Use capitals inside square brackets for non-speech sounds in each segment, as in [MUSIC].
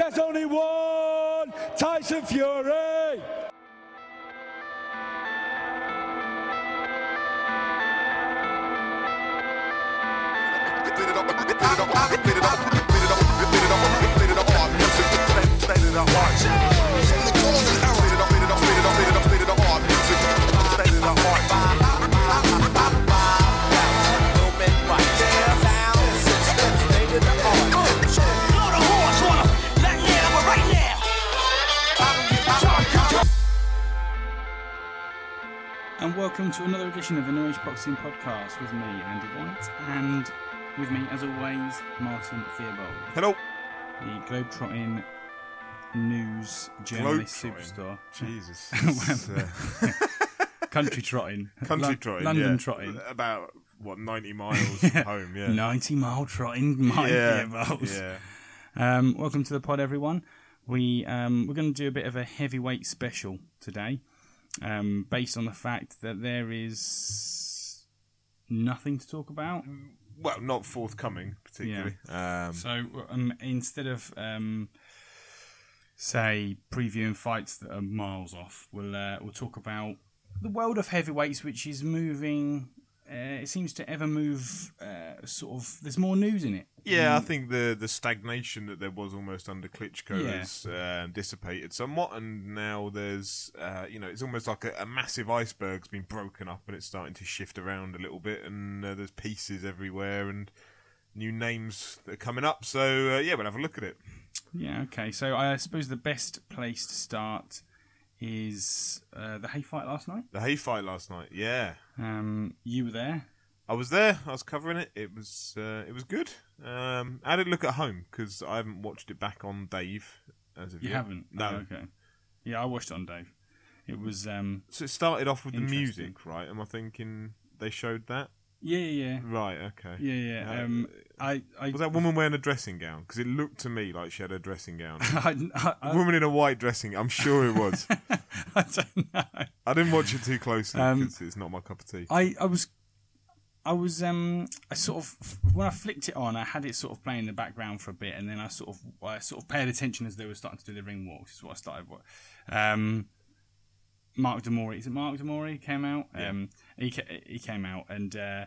There's only one Tyson Fury. Welcome to another edition of the No Age Boxing Podcast with me, Andy White, and with me, as always, Martin Theobald, Hello. the globetrotting news journalist superstar. Jesus. [LAUGHS] Uh, [LAUGHS] Country trotting. country Lon- trotting. London yeah. trotting. About, what, 90 [LAUGHS] miles from home, yeah. 90 mile trotting, my yeah. Theobald. yeah. Um, welcome to the pod, everyone. We um, we're going to do a bit of a heavyweight special today, um, based on the fact that there is nothing to talk about. Well, not forthcoming, particularly. Um, So um, instead of um, say previewing fights that are miles off, we'll uh, we'll talk about the world of heavyweights, which is moving. Uh, it seems to ever move. Uh, sort of. There's more news in it. yeah, I think the the stagnation that there was almost under Klitschko Yeah. has uh, dissipated somewhat, and now there's, uh, you know, it's almost like a, a massive iceberg's been broken up and it's starting to shift around a little bit, and uh, there's pieces everywhere and new names that are coming up. So, uh, yeah, we'll have a look at it. Yeah. Okay. So I suppose the best place to start is uh, the Haye fight last night. The Haye fight last night, yeah. Um, you were there. I was there. I was covering it. It was uh, it was good. Um, how did it look at home? Because I haven't watched it back on Dave as of You yet. haven't. No. Oh, okay. Yeah, I watched it on Dave. It was. Um, So it started off with the music, right? Am I thinking they showed that? yeah, yeah, Right. Okay. yeah, yeah. yeah. Uh, Um, I, I, Was that woman wearing a dressing gown? Because it looked to me like she had a dressing gown. [LAUGHS] I, I, A woman in a white dressing. I'm sure it was. [LAUGHS] I don't know. I didn't watch it too closely Um, because it's not my cup of tea. I, I was, I was, um, I sort of when I flicked it on, I had it sort of playing in the background for a bit, and then I sort of, I sort of paid attention as they were starting to do the ring walks. Is what I started. What, um, Mark de Mori, is it Mark de Mori came out? Um, he he came out and uh,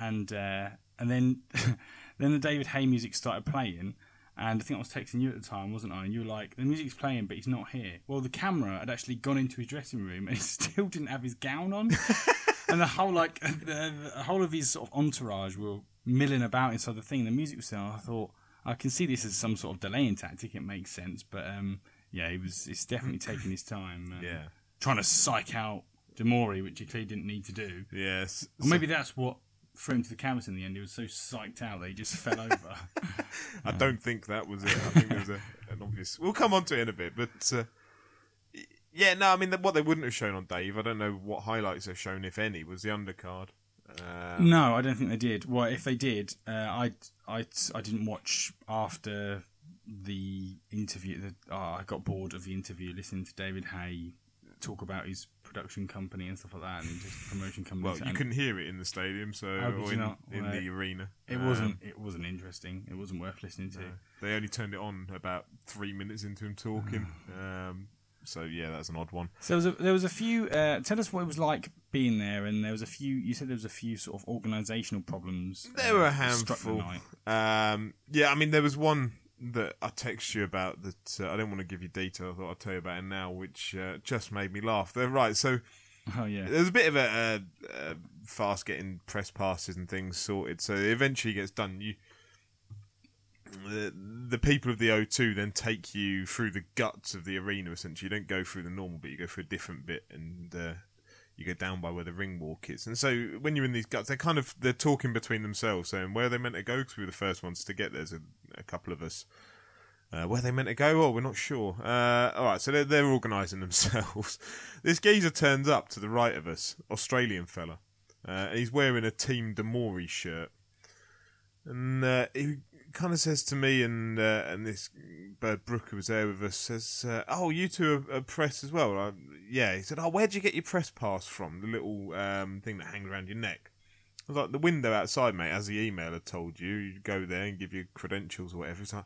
and uh, and then [LAUGHS] then the David Haye music started playing. And I think I was texting you at the time, wasn't I? And you were like, "The music's playing, but he's not here." Well, the camera had actually gone into his dressing room, and [LAUGHS] he still didn't have his gown on. [LAUGHS] and the whole like the, the whole of his sort of entourage were milling about inside the thing. The music was still. I thought I can see this as some sort of delaying tactic. It makes sense, but um, yeah, he was. It's definitely taking his time. Uh, yeah. trying to psych out de Mori, which he clearly didn't need to do. Yes. Or maybe that's what threw him to the canvas in the end. He was so psyched out that he just fell over. [LAUGHS] [LAUGHS] I don't think that was it. I think there was a, an obvious. We'll come on to it in a bit, but uh, yeah, no, I mean what they wouldn't have shown on Dave. I don't know what highlights they've shown, if any, was the undercard. Uh, No, I don't think they did. Well, if they did, uh, I, I, I didn't watch after the interview. The, oh, I got bored of the interview listening to David Haye talk about his production company and stuff like that, and just promotion company. well, you couldn't hear it in the stadium, so Oh, or in, not? in Well, the arena. It Um, wasn't. It wasn't interesting. It wasn't worth listening to. They only turned it on about three minutes into him talking. [SIGHS] um, so yeah, that's an odd one. So there was a, there was a few. Uh, tell us what it was like being there, and there was a few. You said there was a few sort of organisational problems. There uh, were a the handful. night. Um, yeah, I mean, there was one that I texted you about that uh, I didn't want to give you detail. I thought I'd tell you about it now, which uh, just made me laugh. They're right. So [LAUGHS] Oh yeah. there's a bit of a, a, a fast getting press passes and things sorted. So it eventually gets done. You. The, the people of the O2 then take you through the guts of the arena. Essentially, you don't go through the normal bit; you go through a different bit, and uh, you go down by where the ring walk is. And so, when you're in these guts, they're kind of they're talking between themselves, saying where are they meant to go because we were the first ones to get. There's a, a couple of us. Uh, where they meant to go? Oh, we're not sure. Uh, all right, so they're, they're organising [LAUGHS] themselves. this geezer turns up to the right of us, Australian fella. Uh, he's wearing a Team de Mori shirt, and uh, he kind of says to me and uh, and this Bird Brooker was there with us says, uh, "Oh, you two are, are press as well." I, yeah, he said, "Oh, where'd you get your press pass from? The little um, thing that hangs around your neck." I was like, "The window outside, mate." As the email had told you, you go there and give your credentials or whatever. He's like,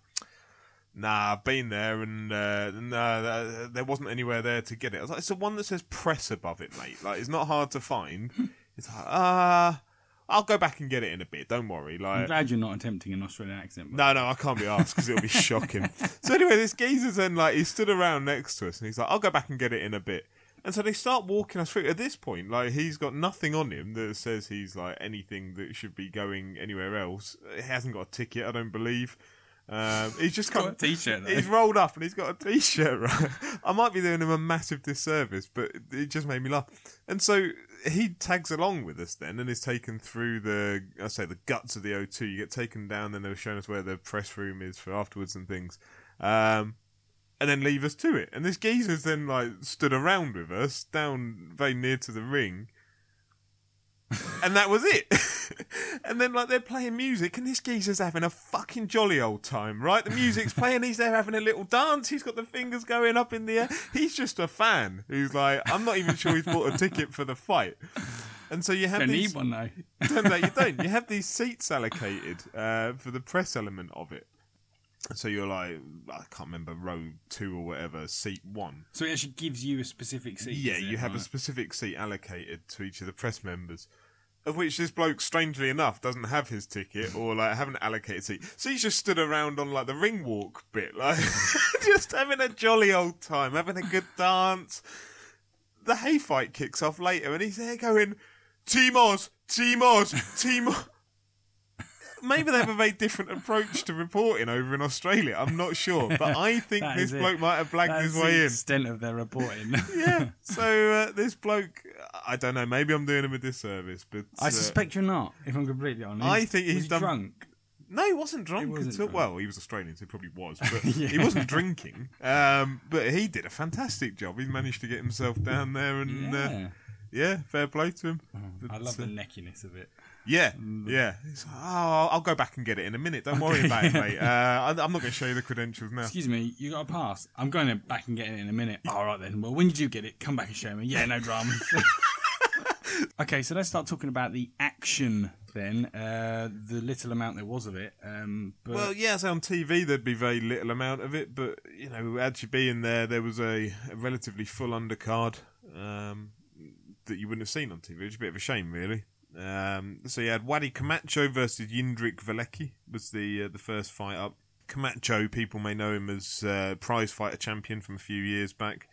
Nah, I've been there, and uh, no, th- there wasn't anywhere there to get it. I was like, it's the one that says press above it, mate. Like, it's not hard to find. [LAUGHS] It's like, ah, I'll go back and get it in a bit. Don't worry. Like, I'm glad you're not attempting an Australian accent. No, no, I can't be asked because it'll be [LAUGHS] shocking. So anyway, this geezer's then like he stood around next to us, and he's like, "I'll go back and get it in a bit." And so they start walking us through. At this point, like he's got nothing on him that says he's like anything that should be going anywhere else. He hasn't got a ticket, I don't believe. Um, he's just got come, a t-shirt, though. He's rolled up and he's got a t-shirt. [LAUGHS] Right, I might be doing him a massive disservice, but it just made me laugh. And so he tags along with us then, and is taken through the I say the guts of the O2. You get taken down, then they were showing us where the press room is for afterwards and things. Um, and then leave us to it. And this geezer's then like stood around with us down very near to the ring. And that was it. [LAUGHS] and then like they're playing music and this geezer's having a fucking jolly old time, right? The music's [LAUGHS] playing, he's there having a little dance, he's got the fingers going up in the air. He's just a fan who's like, I'm not even sure he's bought a ticket for the fight. And so you have don't these need one though. [LAUGHS] turns out you don't. You have these seats allocated uh, for the press element of it. So you're like, I can't remember row two or whatever, seat one. So it actually gives you a specific seat. Yeah, it? you have a specific seat allocated to each of the press members, of which this bloke, strangely enough, doesn't have his ticket or like haven't allocated seat. So he's just stood around on like the ring walk bit, like [LAUGHS] just having a jolly old time, having a good dance. The Haye fight kicks off later, and he's there going, "Team Oz, "Timos, Timos, Timos." Maybe they have a very different approach to reporting over in Australia. I'm not sure, but I [LAUGHS] think this is it. bloke might have blagged That's his way in extent of their reporting. [LAUGHS] yeah. So uh, this bloke, I don't know. Maybe I'm doing him a disservice, but I uh, suspect you're not. If I'm completely honest, I think he's Was done- drunk. no, he wasn't drunk wasn't all. drunk. Well, he was Australian, so he probably was, but [LAUGHS] Yeah. he wasn't drinking. Um, but he did a fantastic job. He managed to get himself down there, and yeah, uh, Yeah. fair play to him. I But, love the uh, neckiness of it. Yeah, yeah. He's like, oh, I'll go back and get it in a minute. Don't worry about it, mate. [LAUGHS] Uh, I- I'm not going to show you the credentials now. Excuse me, you got a pass. I'm going to back and get it in a minute. All right then. Well, when did you get it? Come back and show me. Yeah, no dramas. [LAUGHS] okay, so let's start talking about the action then. Uh, the little amount there was of it. Um, but Well, yeah, so on TV there'd be very little amount of it, but you know, actually being there, there was a, a relatively full undercard um, that you wouldn't have seen on TV. Which is a bit of a shame, really. Um, so you had Wadi Camacho versus Jindrich Velecky was the uh, the first fight up. Camacho, people may know him as uh, prize fighter champion from a few years back.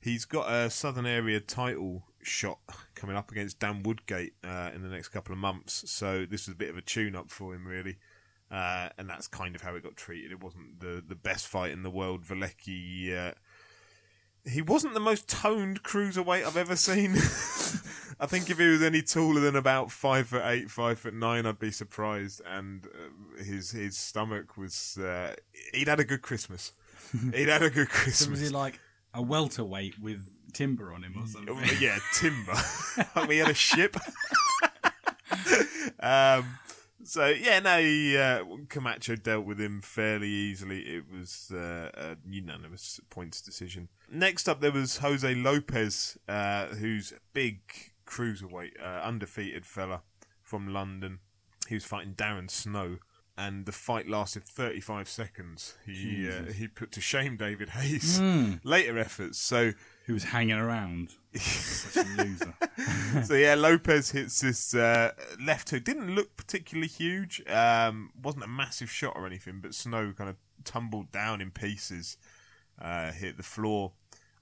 He's got a Southern Area title shot coming up against Dan Woodgate uh, in the next couple of months. So this was a bit of a tune-up for him, really. Uh, and that's kind of how it got treated. It wasn't the, the best fight in the world. Valecki, uh, he wasn't the most toned cruiserweight I've ever seen. [LAUGHS] I think if he was any taller than about five foot eight, five foot nine, I'd be surprised. And uh, his his stomach was uh, he'd had a good Christmas. [LAUGHS] He'd had a good so Christmas. was he like a welterweight with timber on him or something? Oh, yeah, timber. [LAUGHS] like we had a ship. um, so yeah, no, he, uh, Camacho dealt with him fairly easily. It was uh, a unanimous points decision. Next up, there was Jose Lopez, uh, who's a big cruiserweight, uh, undefeated fella from London. He was fighting Darren Snow. And the fight lasted 35 seconds. He uh, he put to shame David Haye's. Later efforts. So Who was hanging around? Such a [LAUGHS] loser. so yeah, Lopez hits this uh, left hook. Didn't look particularly huge. Um, wasn't a massive shot or anything, but Snow kind of tumbled down in pieces, uh, hit the floor.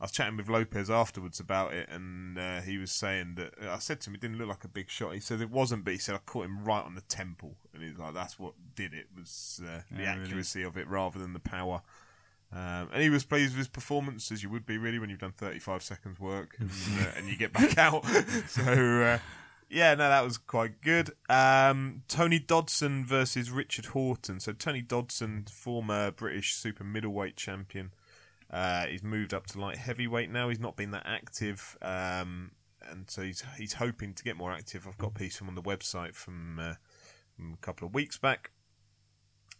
I was chatting with Lopez afterwards about it, and uh, he was saying that I said to him it didn't look like a big shot. He said it wasn't, but he said I caught him right on the temple, and he's like that's what did it was uh, the Yeah, really. accuracy of it rather than the power. Um, and he was pleased with his performance, as you would be really when you've done 35 seconds work and, uh, and you get back [LAUGHS] out. so, uh, yeah, no, that was quite good. Um, Tony Dodson versus Richard Horton. So, Tony Dodson, former British super middleweight champion, uh, he's moved up to light heavyweight now. He's not been that active, um, and so he's he's hoping to get more active. I've got a piece from on the website from, uh, from a couple of weeks back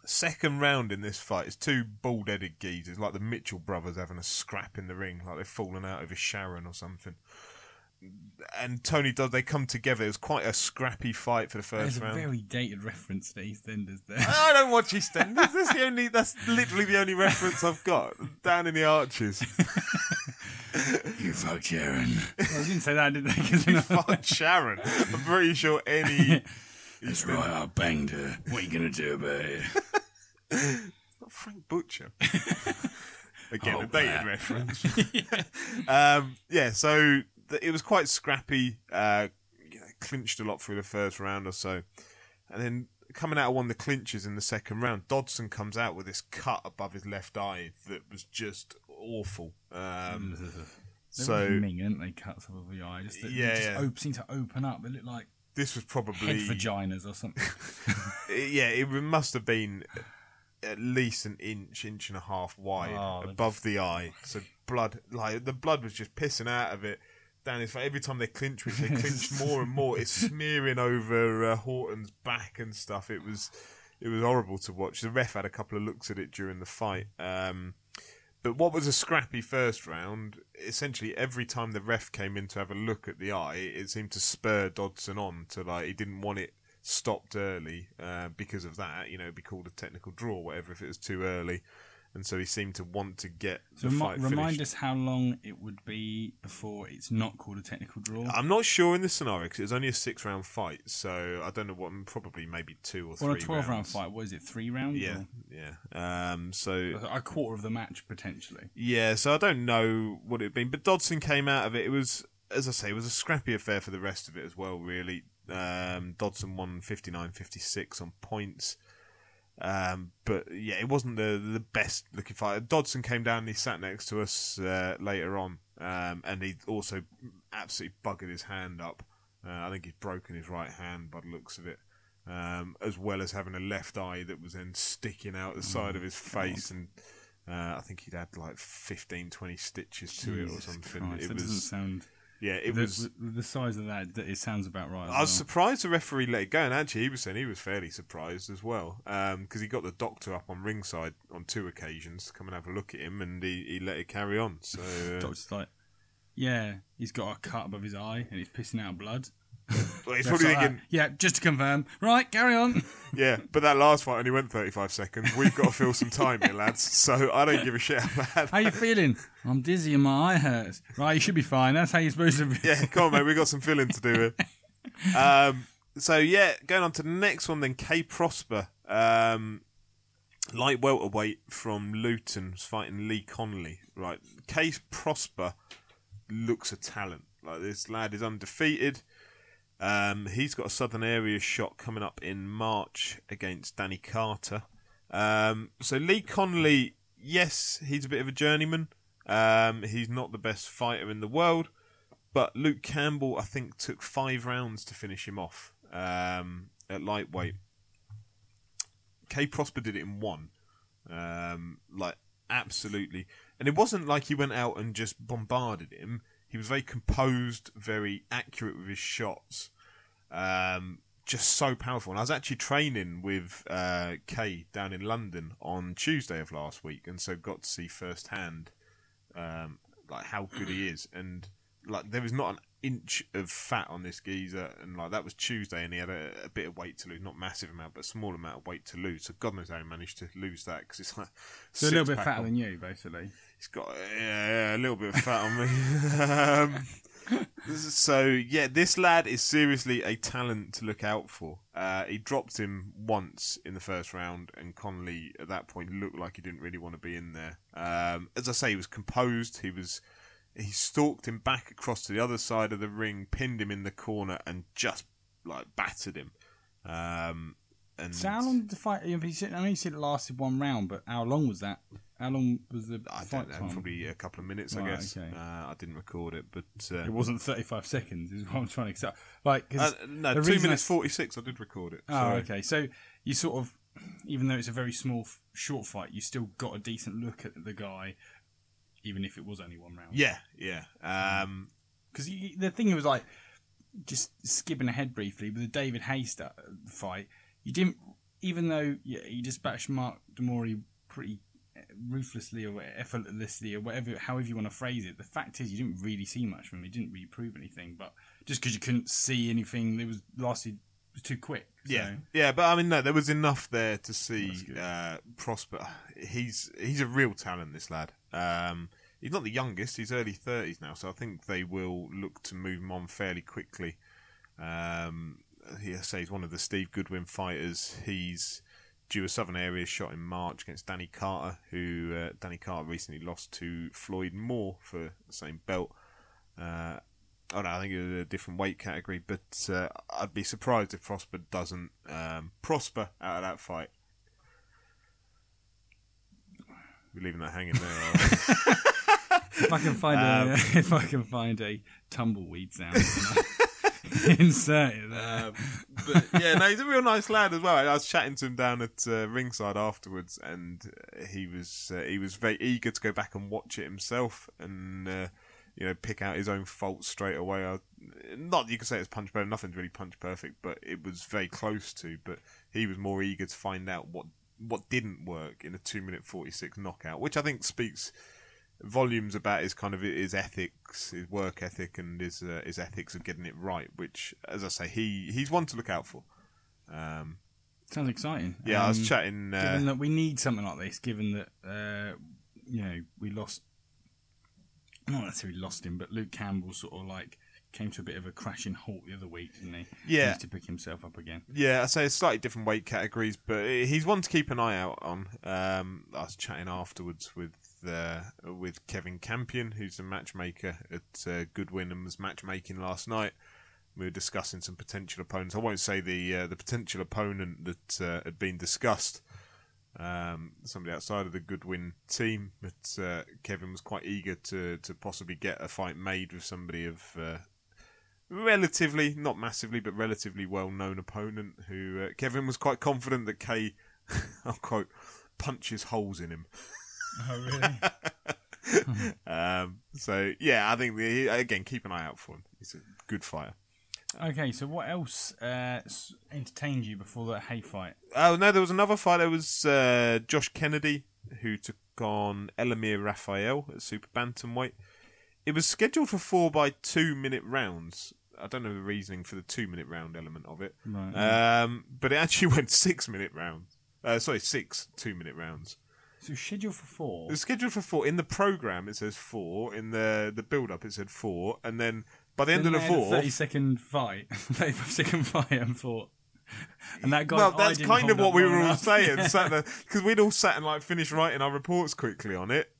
second round in this fight is two bald-headed geezers, like the Mitchell brothers having a scrap in the ring, like they've fallen out over a Sharon or something. and Tony does. They come together. It was quite a scrappy fight for the There's first a round. very dated reference to EastEnders there. I don't watch EastEnders. That's the only. That's literally the only reference I've got. Down in the arches. you fucked Sharon. well, I didn't say that, did they? 'Cause [LAUGHS] You fucked Sharon. I'm pretty sure any. That's right, I banged her. What are you going to do about it? [LAUGHS] Not Frank Butcher. [LAUGHS] Again, Oh, a dated Matt. reference. [LAUGHS] um, yeah, so th- it was quite scrappy. Uh, you know, clinched a lot through the first round or so, and then coming out of one of the clinches in the second round, Dodson comes out with this cut above his left eye that was just awful. Um, so ming, aren't they? Cuts above the eye. Just, they Yeah, just yeah. Op- seem to open up. They look like this was head probably vaginas or something. [LAUGHS] yeah, it must have been at least an inch, inch and a half wide Oh, above the eye. So blood, like the blood was just pissing out of it down his face. Every time they clinch, which they [LAUGHS] clinch more and more, it's smearing over uh, Horton's back and stuff. It was, it was horrible to watch. The ref had a couple of looks at it during the fight. Um, but what was a scrappy first round, essentially every time the ref came in to have a look at the eye, it seemed to spur Dodson on to like he didn't want it stopped early uh, because of that. You know, it'd be called a technical draw, whatever, if it was too early. And so he seemed to want to get So the fight remind finished. us how long it would be before it's not called a technical draw. I'm not sure in this scenario because it was only a six round fight, so I don't know what. Probably maybe two or three. or a 12 round rounds. fight. What is it? Three rounds? Yeah, yeah. Um, so A quarter of the match, potentially. Yeah, so I don't know what it'd been, but Dodson came out of it. It was, as I say, it was a scrappy affair for the rest of it as well, really. Um, Dodson won 59 56 on points. Um, but yeah, it wasn't the the best looking fight. Dodson came down and he sat next to us uh, later on, um, and he also absolutely buggered his hand up. Uh, I think he's broken his right hand by the looks of it, um, as well as having a left eye that was then sticking out the side of his face, and uh, I think he'd had like 15, 20 stitches to it or something. Christ, it that doesn't sound. Yeah, it the, was. the size of that. It sounds about right. I was well. surprised the referee let it go, and actually, he was saying he was fairly surprised as well because he got the doctor up on ringside on two occasions to come and have a look at him, and he, he let it carry on. So [LAUGHS] uh, Doctor's like, yeah, he's got a cut above his eye and he's pissing out blood. Well, he's probably like, thinking, yeah, just to confirm. Right, carry on. [LAUGHS] yeah, but that last fight only went 35 seconds. We've got to fill some time here, lads. So I don't give a shit that. How you feeling? I'm dizzy and my eye hurts. Right, you should be fine. That's how you're supposed to be. yeah, come on, mate. We've got some filling to do here. [LAUGHS] Um, so, yeah, going on to the next one then. Kay Prosper, um, light welterweight from Luton, fighting Lee Connolly. Right. Kay Prosper looks a talent. Like, this lad is undefeated. Um, he's got a Southern Area shot coming up in March against Danny Carter. Um, so Lee Connolly, yes, he's a bit of a journeyman. Um, he's not the best fighter in the world, but Luke Campbell, I think, took five rounds to finish him off um, at lightweight. Kay Prosper did it in one, um, like absolutely, and it wasn't like he went out and just bombarded him. He was very composed, very accurate with his shots, um, just so powerful. And I was actually training with uh, Kay down in London on Tuesday of last week, and so got to see firsthand um, like how good he is. And like there was not an inch of fat on this geezer, and like that was Tuesday, and he had a, a bit of weight to lose, not massive amount, but a small amount of weight to lose. So God knows how he managed to lose that because it's like So a little bit fatter on- than you, basically. He's got yeah, a little bit of fat on me. [LAUGHS] um, so yeah, this lad is seriously a talent to look out for. Uh, he dropped him once in the first round, and Connolly at that point looked like he didn't really want to be in there. Um, as I say, he was composed. He was he stalked him back across to the other side of the ring, pinned him in the corner, and just like battered him. Um, and So how long did the fight? if you I you said it lasted one round, but how long was that? How long was the I fight don't know, time? probably a couple of minutes, I Right, guess. okay. Uh, I didn't record it, but uh, It wasn't 35 seconds, is what I'm trying to accept. Like, 'cause Uh, no, the two reason minutes I- forty six. I did record it. Oh, Sorry. okay. So you sort of, even though it's a very small, f- short fight, you still got a decent look at the guy, even if it was only one round. Yeah, yeah. Um, Because the thing was like, just skipping ahead briefly, with the David stu- fight, you didn't, even though yeah, he dispatched Mark de Mori pretty ruthlessly or effortlessly or whatever, however you want to phrase it. The fact is, you didn't really see much from him. He didn't really prove anything. But just because you couldn't see anything, it was lasted was too quick. So. Yeah, yeah, but I mean, no, there was enough there to see uh, Prosper. He's he's a real talent, this lad. Um, he's not the youngest; he's early thirties now, so I think they will look to move him on fairly quickly. Um, he say he's one of the Steve Goodwin fighters. He's due a Southern Area shot in March against Danny Carter, who uh, Danny Carter recently lost to Floyd Moore for the same belt. Uh, Oh no, I think it was a different weight category, but uh, I'd be surprised if Prosper doesn't um, prosper out of that fight. We're leaving that hanging there. aren't we? [LAUGHS] If I can find Um, a [LAUGHS] if I can find a tumbleweed sound, [LAUGHS] [LAUGHS] it um, but yeah, no, he's a real nice lad as well. I was chatting to him down at uh, ringside afterwards, and uh, he was uh, he was very eager to go back and watch it himself, and uh, you know pick out his own faults straight away. I, not you could say it's punch perfect. Nothing's really punch perfect, but it was very close to. But he was more eager to find out what what didn't work in a two minute forty six knockout, which I think speaks volumes about his kind of his ethics, his work ethic, and his uh, his ethics of getting it right. Which, as I say, he he's one to look out for. Um, Sounds exciting. yeah, I was Um, chatting. Given Uh, that we need something like this, given that uh, you know we lost, not necessarily lost him, but Luke Campbell sort of like came to a bit of a crashing halt the other week, didn't he? He Yeah. needs to pick himself up again. yeah, I say it's slightly different weight categories, but he's one to keep an eye out on. Um, I was chatting afterwards with uh, with Kevin Campion, who's a matchmaker at uh, Goodwin and was matchmaking last night. We were discussing some potential opponents. I won't say the uh, the potential opponent that uh, had been discussed. Um, somebody outside of the Goodwin team, but uh, Kevin was quite eager to to possibly get a fight made with somebody of uh, relatively, not massively, but relatively well known opponent. Who uh, Kevin was quite confident that Kay, [LAUGHS] I'll quote, punches holes in him. [LAUGHS] Oh really? [LAUGHS] Um, so yeah, I think the, again keep an eye out for him. He's a good fighter. okay, so what else uh, entertained you before that Haye fight? Oh no, there was another fight. There was uh, Josh Kennedy who took on Elamir Raphael at super bantamweight. It was scheduled for four by two minute rounds. I don't know the reasoning for the two minute round element of it, Right. um, but it actually [LAUGHS] went six minute rounds. Uh, sorry, six two minute rounds. So scheduled for four. It was scheduled for four. In the program, it says four. In the the build up, it said four, and then by the end of the Then they had a fourth, thirty second fight, [LAUGHS] thirty second fight, and four. And that guy. well, that's kind of what we were all saying. [LAUGHS] Yeah. Because we'd all sat and like finished writing our reports quickly on it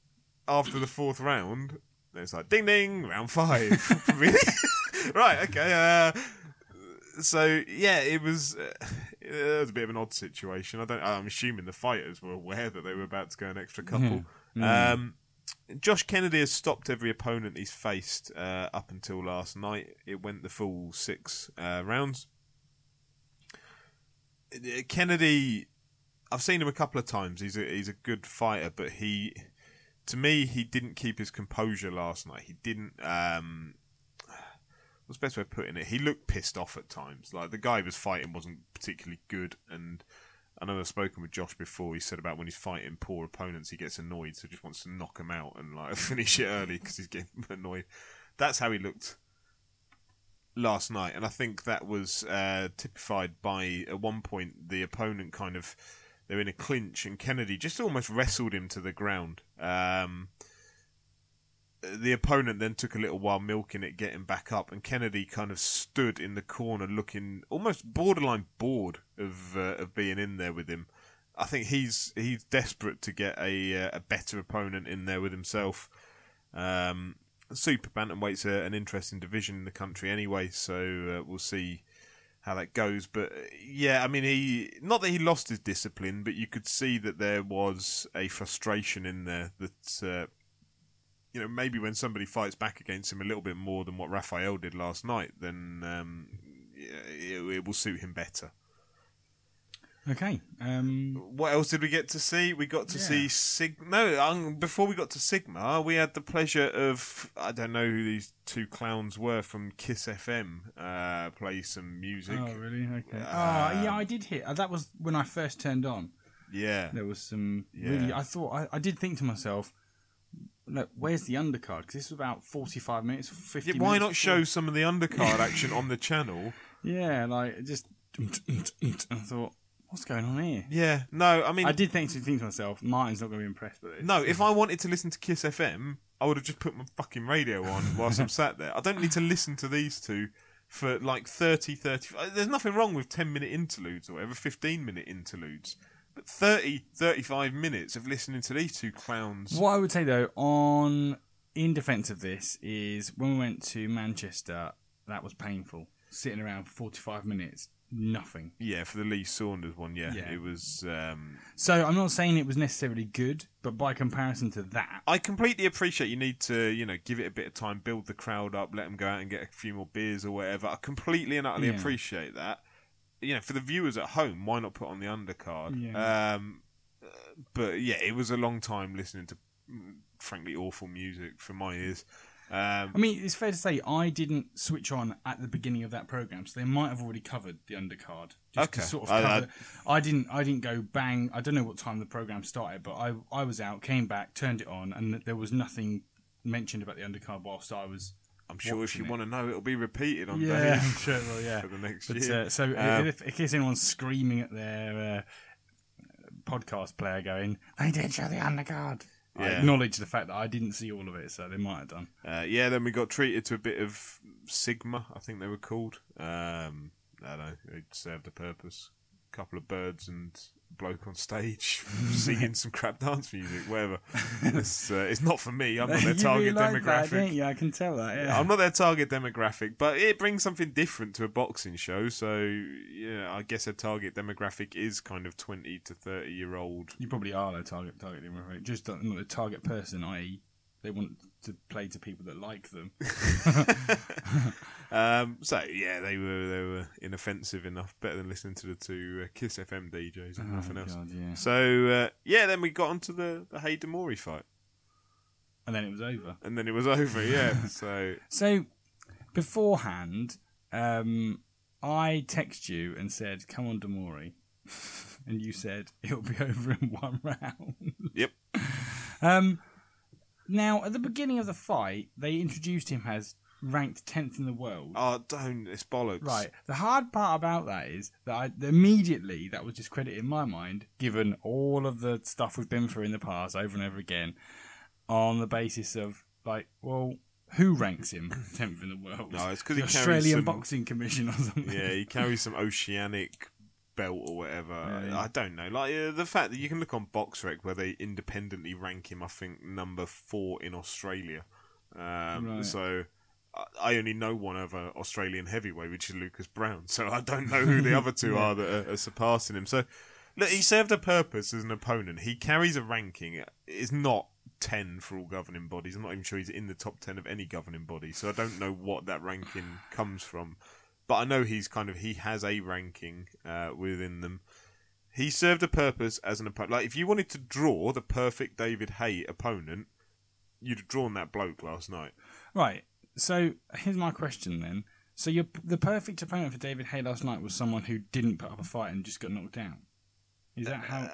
after the fourth round. And it's like ding ding, round five. really? [LAUGHS] right? Okay. Uh, so yeah, it was. Uh, it was a bit of an odd situation. I don't. I'm assuming the fighters were aware that they were about to go an extra couple. Um, Josh Kennedy has stopped every opponent he's faced uh, up until last night. It went the full six uh, rounds. Uh, Kennedy, I've seen him a couple of times. He's a he's a good fighter, but he, to me, he didn't keep his composure last night. He didn't. Um, what's the best way of putting it? He looked pissed off at times. Like the guy he was fighting wasn't particularly good, and I know I've spoken with Josh before. He said about when he's fighting poor opponents, he gets annoyed, so just wants to knock him out and like [LAUGHS] finish it early because he's getting [LAUGHS] annoyed. That's how he looked last night, and I think that was uh, typified by at one point the opponent kind of they're in a clinch, and Kennedy just almost wrestled him to the ground. Um, the opponent then took a little while milking it, getting back up, and Kennedy kind of stood in the corner, looking almost borderline bored of uh, of being in there with him. I think he's he's desperate to get a uh, a better opponent in there with himself. Um, super bantamweight's a, an interesting division in the country anyway, so uh, we'll see how that goes. But uh, yeah, I mean, he not that he lost his discipline, but you could see that there was a frustration in there that. You know, maybe when somebody fights back against him a little bit more than what Raphael did last night, then um, it, it will suit him better. Okay. Um, What else did we get to see? We got to Yeah. see Sig. No, um, before we got to Sigma, we had the pleasure of I don't know who these two clowns were from Kiss FM uh, play some music. oh, really? Okay. Uh, oh, yeah, I did hear. Uh, that was when I first turned on. Yeah. There was some Yeah. really. I thought I, I did think to myself, look, where's the undercard? Because this was about forty-five minutes, fifty. Yeah, why minutes not before- show some of the undercard [LAUGHS] action on the channel? Yeah, like just. I thought, what's going on here? Yeah, no, I mean, I did think to think to myself, Martin's not going to be impressed with this. no. If I wanted to listen to Kiss FM, I would have just put my fucking radio on whilst I'm sat there. I don't need to listen to these two for like 30, 30. uh, There's nothing wrong with 10 minute interludes or whatever, 15 minute interludes. But 30, 35 minutes of listening to these two clowns. What I would say though, on in defence of this, is when we went to Manchester, that was painful. Sitting around for forty-five minutes, nothing. Yeah, for the Lee Saunders one, yeah, Yeah. it was. Um, So I'm not saying it was necessarily good, but by comparison to that, I completely appreciate you need to, you know, give it a bit of time, build the crowd up, let them go out and get a few more beers or whatever. I completely and utterly Yeah. appreciate that. You know, for the viewers at home, why not put on the undercard? Yeah. Um, but yeah, it was a long time listening to, frankly, awful music for my ears. Um, I mean, it's fair to say I didn't switch on at the beginning of that program, so they might have already covered the undercard. Just Okay. to sort of I- cover. I, didn't. I didn't go bang. I don't know what time the program started, but I I was out, came back, turned it on, and there was nothing mentioned about the undercard whilst I was. I'm sure if you it. want to know, it'll be repeated on Yeah, Dave [LAUGHS] I'm sure. Well, yeah. [LAUGHS] for the next But, year. uh, so Um, if, in case anyone's screaming at their uh, podcast player, going, "They did show the undercard." I Yeah. acknowledge the fact that I didn't see all of it, so they might have done. Uh, yeah, then we got treated to a bit of Sigma, I think they were called. Um, I don't know, it served a purpose. A couple of birds and bloke on stage [LAUGHS] singing some crap dance music, whatever. [LAUGHS] It's, uh, it's not for me, I'm not [LAUGHS] their target really like demographic. That? I can tell that. Yeah. I'm not their target demographic, but it brings something different to a boxing show. So, yeah, I guess a target demographic is kind of 20 to 30 year old. You probably are their target target demographic, just not not the target person. I.e., they want to play to people that like them. [LAUGHS] [LAUGHS] Um, so yeah, they were they were inoffensive enough, better than listening to the two uh, Kiss FM DJs and nothing else. Oh, God, yeah. So uh, yeah, then we got onto the the Haye Demori fight, And then it was over. and then it was over. Yeah, [LAUGHS] so So beforehand, um, I text you and said, "Come on, de Mori," and you said it'll be over in one round. yep, Um, now, at the beginning of the fight, they introduced him as ranked tenth in the world. oh don't it's bollocks. Right. The hard part about that is that I, immediately that was discredited in my mind, given all of the stuff we've been through in the past over and over again, on the basis of like, well, who ranks him [COUGHS] tenth in the world? No, it's 'cause the he carries Australian some- Boxing Commission or something. Yeah, he carries some oceanic belt or whatever. Yeah. I don't know. Like uh, the fact that you can look on BoxRec where they independently rank him. I think number four in Australia. Um, Right. So. I- only know one other Australian heavyweight, which is Lucas Browne. So I don't know who the other two [LAUGHS] are that are, are surpassing him. So look, he served a purpose as an opponent. He carries a ranking. It's not ten for all governing bodies. I'm not even sure he's in the top ten of any governing body. So I don't know what that ranking comes from. But I know he's kind of he has a ranking uh, within them. He served a purpose as an opponent. Like if you wanted to draw the perfect David Haye opponent, you'd have drawn that bloke last night. Right. So here's my question then. So you the perfect opponent for David Haye last night was someone who didn't put up a fight and just got knocked down. Is that how?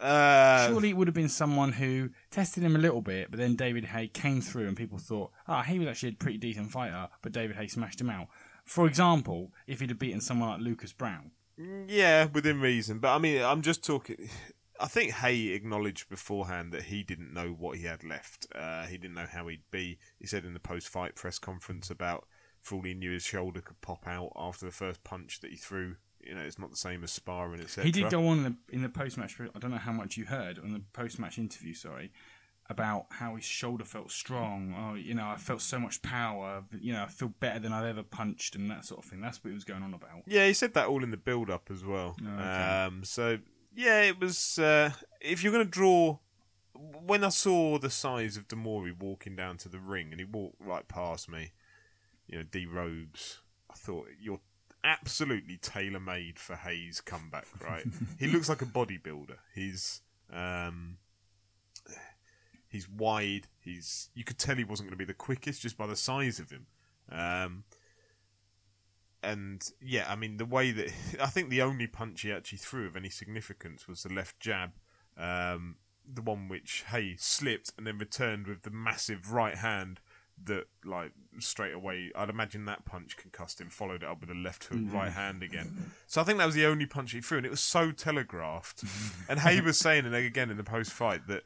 Uh, Surely it would have been someone who tested him a little bit, but then David Haye came through and people thought, ah, he was actually a pretty decent fighter, but David Haye smashed him out. For example, if he'd have beaten someone like Lucas Browne. Yeah, within reason. But I mean, I'm just talking. [SIGHS] I think Haye acknowledged beforehand that he didn't know what he had left. Uh, he didn't know how he'd be. He said in the post-fight press conference about, for all he knew, his shoulder could pop out after the first punch that he threw. You know, it's not the same as sparring, etc. He did go on in the, in the post match. I don't know how much you heard on the post match interview. Sorry, about how his shoulder felt strong. Oh, you know, I felt so much power. You know, I feel better than I've ever punched, and that sort of thing. That's what he was going on about. Yeah, he said that all in the build-up as well. Oh, okay. Um, so yeah, it was. Uh, if you're going to draw, when I saw the size of de Mori walking down to the ring, and he walked right past me, you know, derobes, I thought you're absolutely tailor-made for Haye's comeback. Right? [LAUGHS] he looks like a bodybuilder. He's. Um, He's wide. He's you could tell he wasn't going to be the quickest just by the size of him. Um, and yeah, I mean the way that [LAUGHS] I think the only punch he actually threw of any significance was the left jab, um, the one which Haye slipped and then returned with the massive right hand that like straight away I'd imagine that punch concussed him, followed it up with a left hook right hand again. So I think that was the only punch he threw, and it was so telegraphed. [LAUGHS] and Haye was saying, and again in the post fight that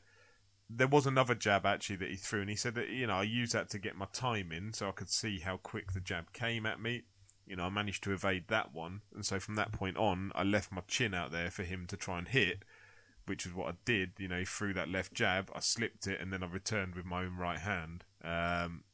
there was another jab actually that he threw, and he said that you know I used that to get my time in, so I could see how quick the jab came at me. You know, I managed to evade that one, and so from that point on, I left my chin out there for him to try and hit, which is what I did. You know, he threw that left jab, I slipped it, and then I returned with my own right hand. Um,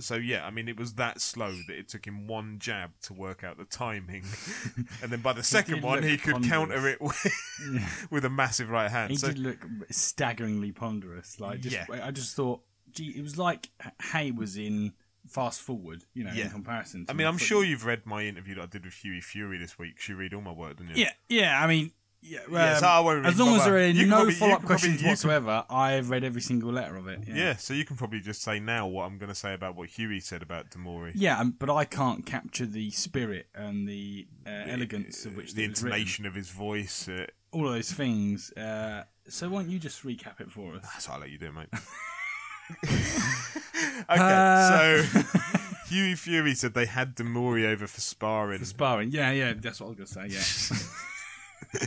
so yeah, I mean, it was that slow that it took him one jab to work out the timing, [LAUGHS] and then by the second one, he could ponderous. counter it with, [LAUGHS] with a massive right hand. He so did look staggeringly ponderous. Like, just, Yeah. I just thought, gee, it was like Haye was in Fast Forward, you know, Yeah. in comparison. To I mean, I'm sure you've read my interview that I did with Hughie Fury this week. You read all my work, didn't you? Yeah, yeah. I mean, yeah. Yeah, um, so I won't read as long as there are You no probably- follow up can probably- questions can- whatsoever, I've read every single letter of it. Yeah. Yeah, so you can probably just say now what I'm going to say about what Hughie said about de Mori. Yeah, um, but I can't capture the spirit and the uh, elegance of which the it was written. intonation of his voice. Uh, all of those things. Uh, so why don't you just recap it for us? so I'll let you do mate. [LAUGHS] okay, Uh, so [LAUGHS] Hughie Fury said they had de Mori over for sparring. For Sparring. Yeah, yeah. That's what I was gonna say. Yeah. [LAUGHS]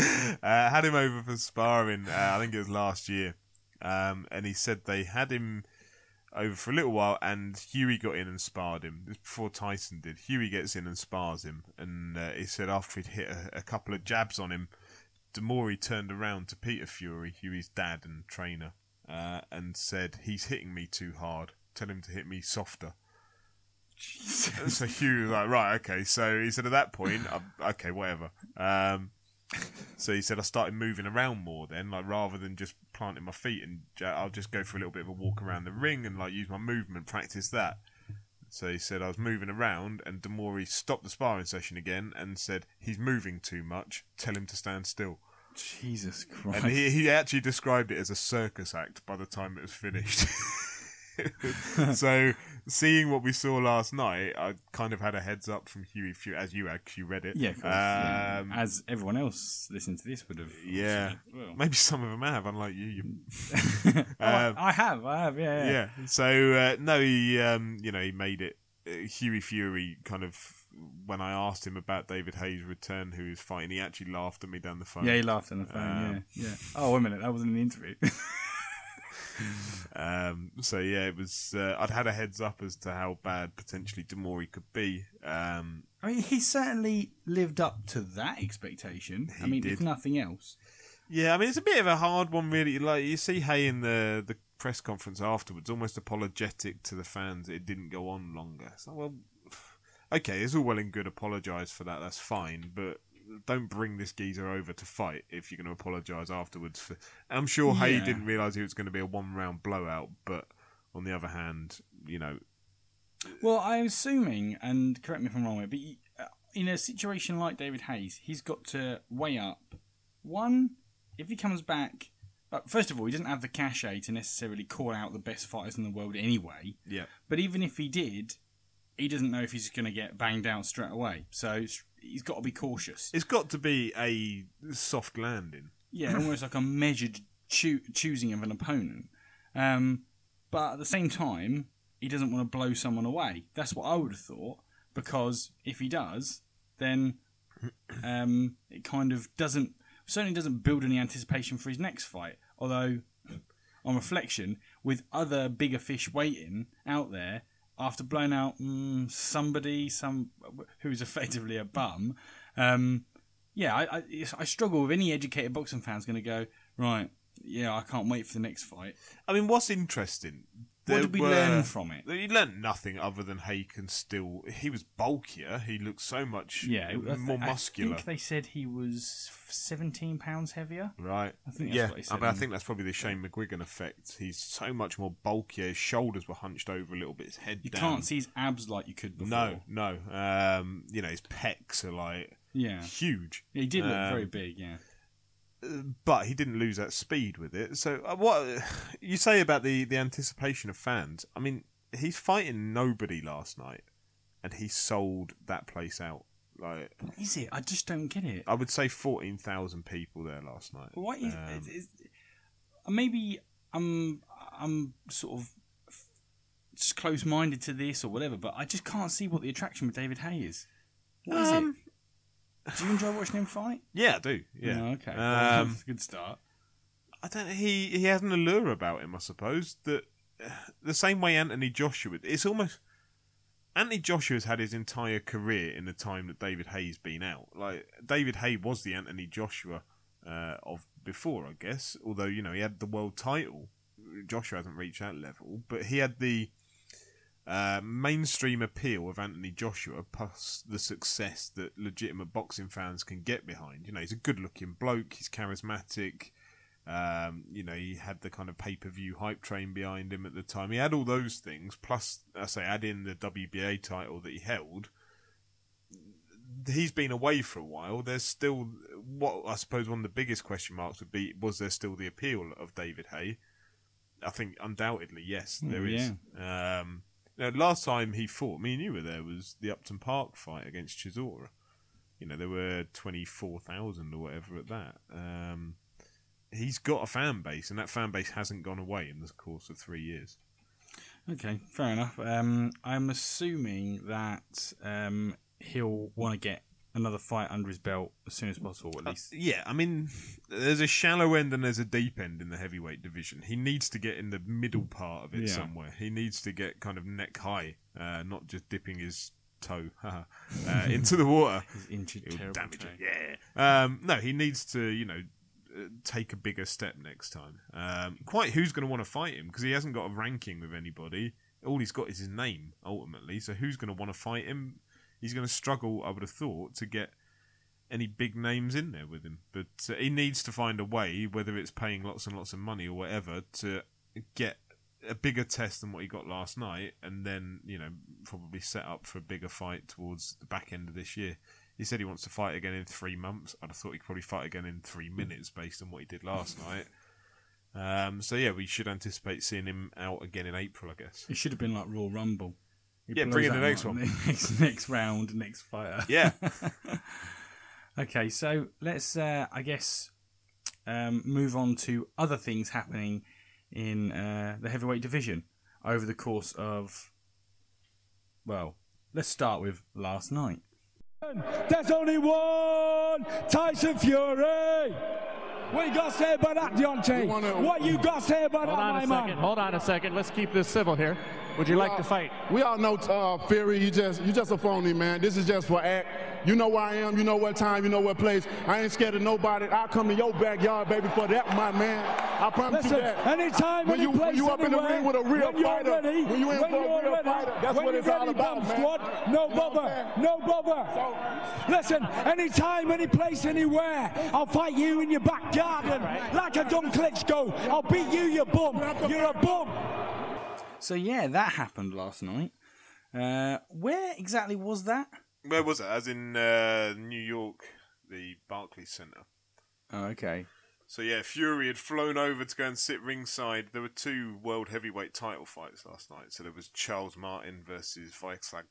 [LAUGHS] Uh, had him over for sparring. Uh, I think it was last year, um, and he said they had him over for a little while, and Hughie got in and sparred him. This before Tyson did. Hughie gets in and spars him, and uh, he said after he'd hit a, a couple of jabs on him, de Mori turned around to Peter Fury, Hughie's dad and trainer, uh, and said, "He's hitting me too hard. Tell him to hit me softer." Jesus. so Hugh was like, right, okay. So he said at that point, I, okay, whatever. Um, [LAUGHS] so he said I started moving around more then, like rather than just planting my feet and I'll just go for a little bit of a walk around the ring and like use my movement, practice that. So he said I was moving around and de Mori stopped the sparring session again and said he's moving too much. Tell him to stand still. Jesus Christ. And he, he actually described it as a circus act by the time it was finished. [LAUGHS] [LAUGHS] so, seeing what we saw last night, I kind of had a heads up from Hughie, Fu- as you actually read it. yeah, of course. yeah. Um, As everyone else listening to this would have. yeah. well. Maybe some of them have, unlike you. you [LAUGHS] Oh, I- Um, I have, I have, yeah, yeah. yeah. So, uh, no, he, um, you know, he made it. Uh, Hughie Fury kind of, when I asked him about David Haye's return, who was fighting, he actually laughed at me down the phone. Yeah, he laughed on the phone. Um, yeah, yeah. Oh, wait a minute, that wasn't an interview. [LAUGHS] Um, so yeah, it was. Uh, I'd had a heads up as to how bad potentially de Mori could be. Um, I mean, he certainly lived up to that expectation. I mean, did. if nothing else. yeah, I mean it's a bit of a hard one, really. Like you see Haye in the the press conference afterwards, almost apologetic to the fans that it didn't go on longer. So well, okay, it's all well and good. Apologise for that. That's fine, but. Don't bring this geezer over to fight if you're going to apologise afterwards. For, I'm sure Haye didn't realise it was going to be a one round blowout, but on the other hand, you know, Well, I'm assuming, and correct me if I'm wrong, but uh, in a situation like David Haye's, he's got to weigh up one, if he comes back. Uh, first of all, he doesn't have the cachet to necessarily call out the best fighters in the world anyway. yeah, But even if he did, he doesn't know if he's going to get banged out straight away. So he's got to be cautious. it's got to be a soft landing. Yeah, almost like a measured choo- choosing of an opponent. Um, but at the same time, he doesn't want to blow someone away. That's what I would have thought. Because if he does, then um, it kind of doesn't certainly doesn't build any anticipation for his next fight. Although, on reflection, with other bigger fish waiting out there, after blowing out mm, somebody, some who's effectively a bum, um, yeah, I, I, I struggle with any educated boxing fan's going to go right. Yeah, I can't wait for the next fight. I mean, what's interesting? What did we were- learn from it? He learned nothing other than Haye can still. He was bulkier. He looked so much Yeah, I more I muscular. think they said he was 17 pounds heavier. Right. I think that's yeah, what he I, mean, I think that's probably the Shane McGuigan effect. He's so much more bulkier. His shoulders were hunched over a little bit. His head You down. can't see his abs like you could before. No, no. Um, you know, his pecs are like Yeah. huge. He did look Um, very big, yeah. But he didn't lose that speed with it. So uh, what [SIGHS] you say about the the anticipation of fans? I mean, he's fighting nobody last night. and he sold that place out. Like Is it? I just don't get it. I would say fourteen thousand people there last night. What is, Um, is, is maybe I'm I'm sort of just close minded to this or whatever, but I just can't see what the attraction with David Haye is. What is Um, it? Do you enjoy watching him fight? Yeah, I do. Yeah. Oh, okay. Um, that's a good start. I don't. He he has an allure about him, I suppose. That [SIGHS] the same way Anthony Joshua. It's almost Anthony Joshua's had his entire career in the time that David Haye's been out. Like David Haye was the Anthony Joshua uh, of before, I guess. Although you know he had the world title. Joshua hasn't reached that level, but he had the uh, mainstream appeal of Anthony Joshua, plus the success that legitimate boxing fans can get behind. You know, he's a good-looking bloke. He's charismatic. Um, you know, he had the kind of pay per view hype train behind him at the time. He had all those things, plus, I say, add in the WBA title that he held. He's been away for a while. There's still what I suppose one of the biggest question marks would be: was there still the appeal of David Haye? I think undoubtedly yes, there is. Um, know, last time he fought, me and you were there, was the Upton Park fight against Chisora. You know, there were twenty four thousand or whatever at that. Um, he's got a fan base, and that fan base hasn't gone away in the course of three years. Okay, fair enough. Um, I'm assuming that um, he'll want to get another fight under his belt as soon as possible, at least. Yeah, I mean, there's a shallow end and there's a deep end in the heavyweight division. He needs to get in the middle part of it Yeah. somewhere. He needs to get kind of neck high, uh, not just dipping his toe [LAUGHS] uh, [LAUGHS] into the water. His injured, It'll damage toe. it. Yeah. Um, no, he needs to, you know, uh, take a bigger step next time. Um, quite who's going to want to fight him because he hasn't got a ranking with anybody. All he's got is his name ultimately. So who's going to want to fight him? He's going to struggle, I would have thought, to get any big names in there with him. But uh, he needs to find a way, whether it's paying lots and lots of money or whatever, to get a bigger test than what he got last night, and then you know probably set up for a bigger fight towards the back end of this year. He said he wants to fight again in three months. I'd have thought he'd probably fight again in three minutes based on what he did last night. Um, so yeah, we should anticipate seeing him out again in April, I guess. It should have been like Royal Rumble. He Yeah, blows bring in the next like one. [LAUGHS] Next, next round, next fighter. Yeah, [LAUGHS] Okay, so let's, uh, I guess, um, move on to other things happening in uh, the heavyweight division over the course of. Well, let's start with last night. There's only one Tyson Fury. What you got to say about that, Deontay? We wanna- what you got to say about Hold that, on my a man? second. Hold on a second. Let's keep this civil here. Would you like to fight? We all know uh, Fury. You just you just a phony man. This is just for act. You know where I am. You know what time. You know what place. I ain't scared of nobody. I'll come to your backyard, baby, for that, my man. I promise Listen, you that. anytime, when any you when place, you up in the ring with a real when you're fighter, ready, when you in when for a real ready, fighter, that's when what it's all about, man. squad, no You bother, no bother. So- Listen, anytime, any place, anywhere, I'll fight you in your back garden like a dumb Klitschko. I'll beat you, you bum. You're a bum. So, yeah, that happened last night. Uh, where exactly was that? where was it? As in uh, New York, the Barclays Center. Oh, okay. So yeah, Fury had flown over to go and sit ringside. There were two world heavyweight title fights last night. So there was Charles Martin versus Vyacheslav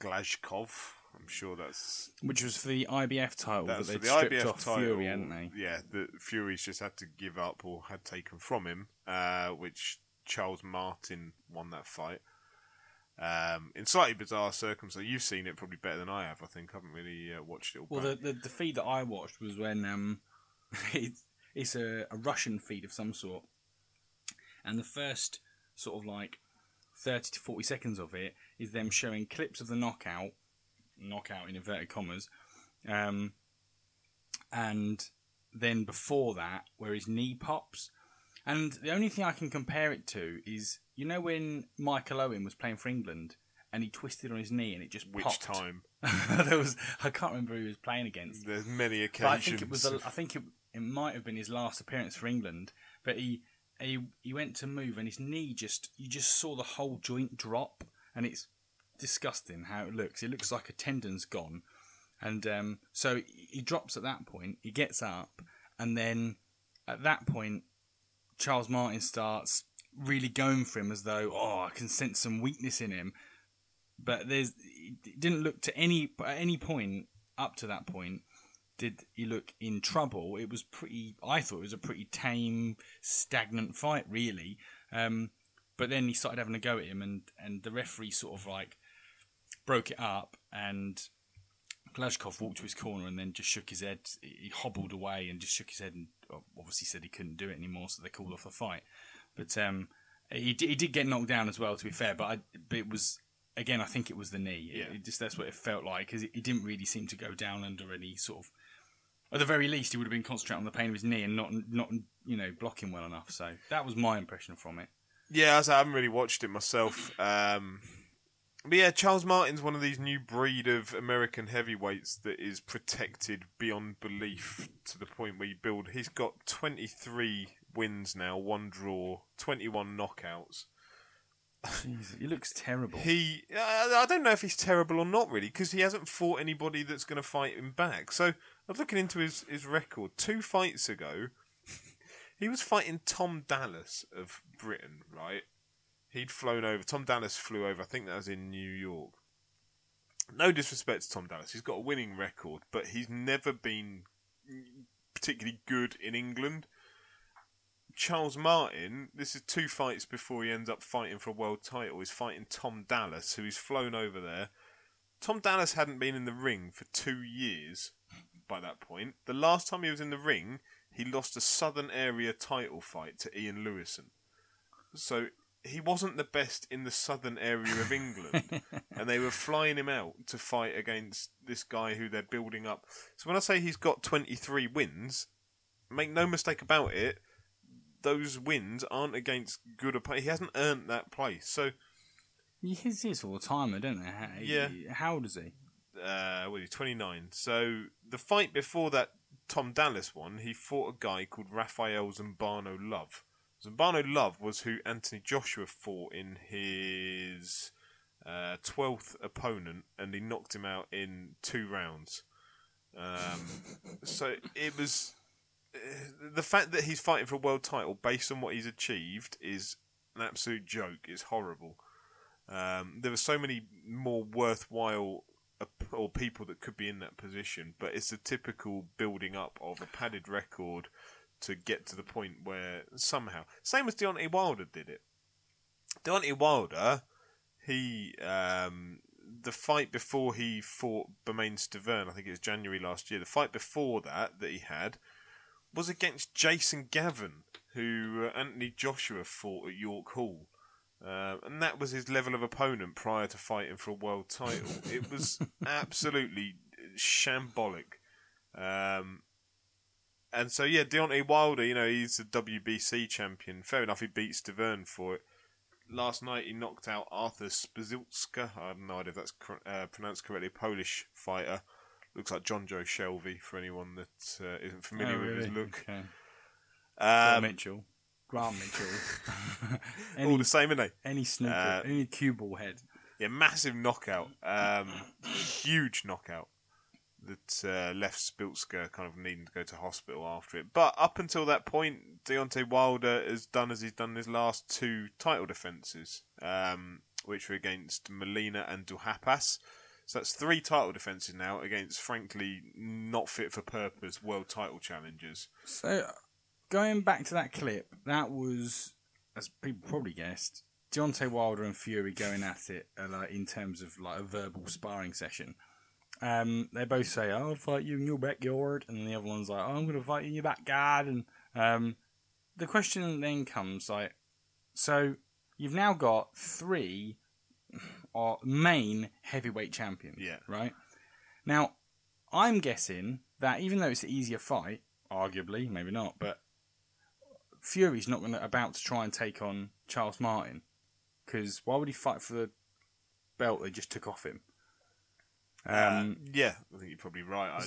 Glazkov. I'm sure that's Which was for the IBF title that for they'd the stripped IBF off title. Fury, hadn't they? Yeah, the Fury's just had to give up or had taken from him, uh, which Charles Martin won that fight. Um, in slightly bizarre circumstances, you've seen it probably better than I have. I think I haven't really uh, watched it all. Well, the, the the feed that I watched was when um, [LAUGHS] it's it's a, a Russian feed of some sort, and the first sort of like thirty to forty seconds of it is them showing clips of the knockout, knockout in inverted commas, um, and then before that where his knee pops, and the only thing I can compare it to is you know when Michael Owen was playing for England and he twisted on his knee and it just Which popped. time? [LAUGHS] there was I can't remember who he was playing against. There's many But I think it was. I think it, it might have been his last appearance for England. But he he he went to move and his knee just you just saw the whole joint drop and it's disgusting how it looks. It looks like a tendon's gone. And um, so he drops at that point. He gets up and then at that point Charles Martin starts really going for him as though oh I can sense some weakness in him. But there's it didn't look to any at any point up to that point did he look in trouble. It was pretty. I thought it was a pretty tame, stagnant fight, really. Um, but then he started having a go at him, and and the referee sort of like broke it up, and Glazkov walked to his corner and then just shook his head. He hobbled away and just shook his head and obviously said he couldn't do it anymore, so they called off the fight. But um, he, he did get knocked down as well, to be fair. But, I, but it was again, I think it was the knee. Yeah. It, it just that's what it felt like because he didn't really seem to go down under any sort of. At the very least, he would have been concentrating on the pain of his knee and not not you know blocking well enough. So that was my impression from it. Yeah, I haven't really watched it myself. Um, but yeah, Charles Martin's one of these new breed of American heavyweights that is protected beyond belief to the point where you build. He's got 23 wins now, one draw, 21 knockouts. Jeez, he looks terrible. He, I I don't know if he's terrible or not really, because he hasn't fought anybody that's going to fight him back. So I was looking into his, his record. Two fights ago, [LAUGHS] he was fighting Tom Dallas of Britain, right? He'd flown over. Tom Dallas flew over. I think that was in New York. No disrespect to Tom Dallas, he's got a winning record, but he's never been particularly good in England. Charles Martin, this is two fights before he ends up fighting for a world title. He's fighting Tom Dallas, who he's flown over there. Tom Dallas hadn't been in the ring for two years by that point. The last time he was in the ring, he lost a Southern Area title fight to Ian Lewison. So he wasn't the best in the Southern area of England, [LAUGHS] and they were flying him out to fight against this guy who they're building up. So when I say he's got 23 wins, make no mistake about it, those wins aren't against good opponents. He hasn't earned that place. So He's his all timer, don't they? How, Yeah. How old is he? uh, what is he, 29. So the fight before that Tom Dallas one, he fought a guy called Rafael Zumbano Love. Zumbano Love was who Anthony Joshua fought in his uh, 12th opponent, and he knocked him out in two rounds. Um, so it was. uh, The fact that he's fighting for a world title based on what he's achieved is an absolute joke. It's horrible. Um, there were so many more worthwhile or people that could be in that position, but it's a typical building up of a padded record to get to the point where somehow, same as Deontay Wilder did it. Deontay Wilder, he um, the fight before he fought Bermane Stiverne, I think it was January last year. The fight before that that he had was against Jason Gavern, who uh, Anthony Joshua fought at York Hall. Uh, and that was his level of opponent prior to fighting for a world title. it was [LAUGHS] absolutely shambolic. Um, and so, yeah, Deontay Wilder, you know, he's a WBC champion. Fair enough, he beats Stiverne for it. Last night, he knocked out Arthur Spazilska. I have no idea if that's cor- uh, pronounced correctly. Polish fighter. Looks like Jonjo Shelvey for anyone that uh, isn't familiar Oh, with his look. Okay. Grant Um, Mitchell. Grant Mitchell. [LAUGHS] all the same, innit? any snooker, Uh, any cue ball head. Yeah, massive knockout. Um, [COUGHS] huge knockout that uh, left Spilska kind of needing to go to hospital after it. But up until that point, Deontay Wilder has done as he's done his last two title defences, um, which were against Molina and Duhaupas. So that's three title defences now against, frankly, not fit for purpose world title challengers. So, going back to that clip, that was, as people probably guessed, Deontay Wilder and Fury going at it uh, like, in terms of like a verbal sparring session. Um, they both say, "I'll fight you in your backyard," and the other one's like, oh, "I'm going to fight you in your back garden." Um, the question then comes like, so you've now got three uh, main heavyweight champions, Yeah. right? Now, I'm guessing that even though it's an easier fight, arguably, maybe not, but Fury's not going to about to try and take on Charles Martin because why would he fight for the belt they just took off him? Um, Uh, yeah, I think you're probably right. I,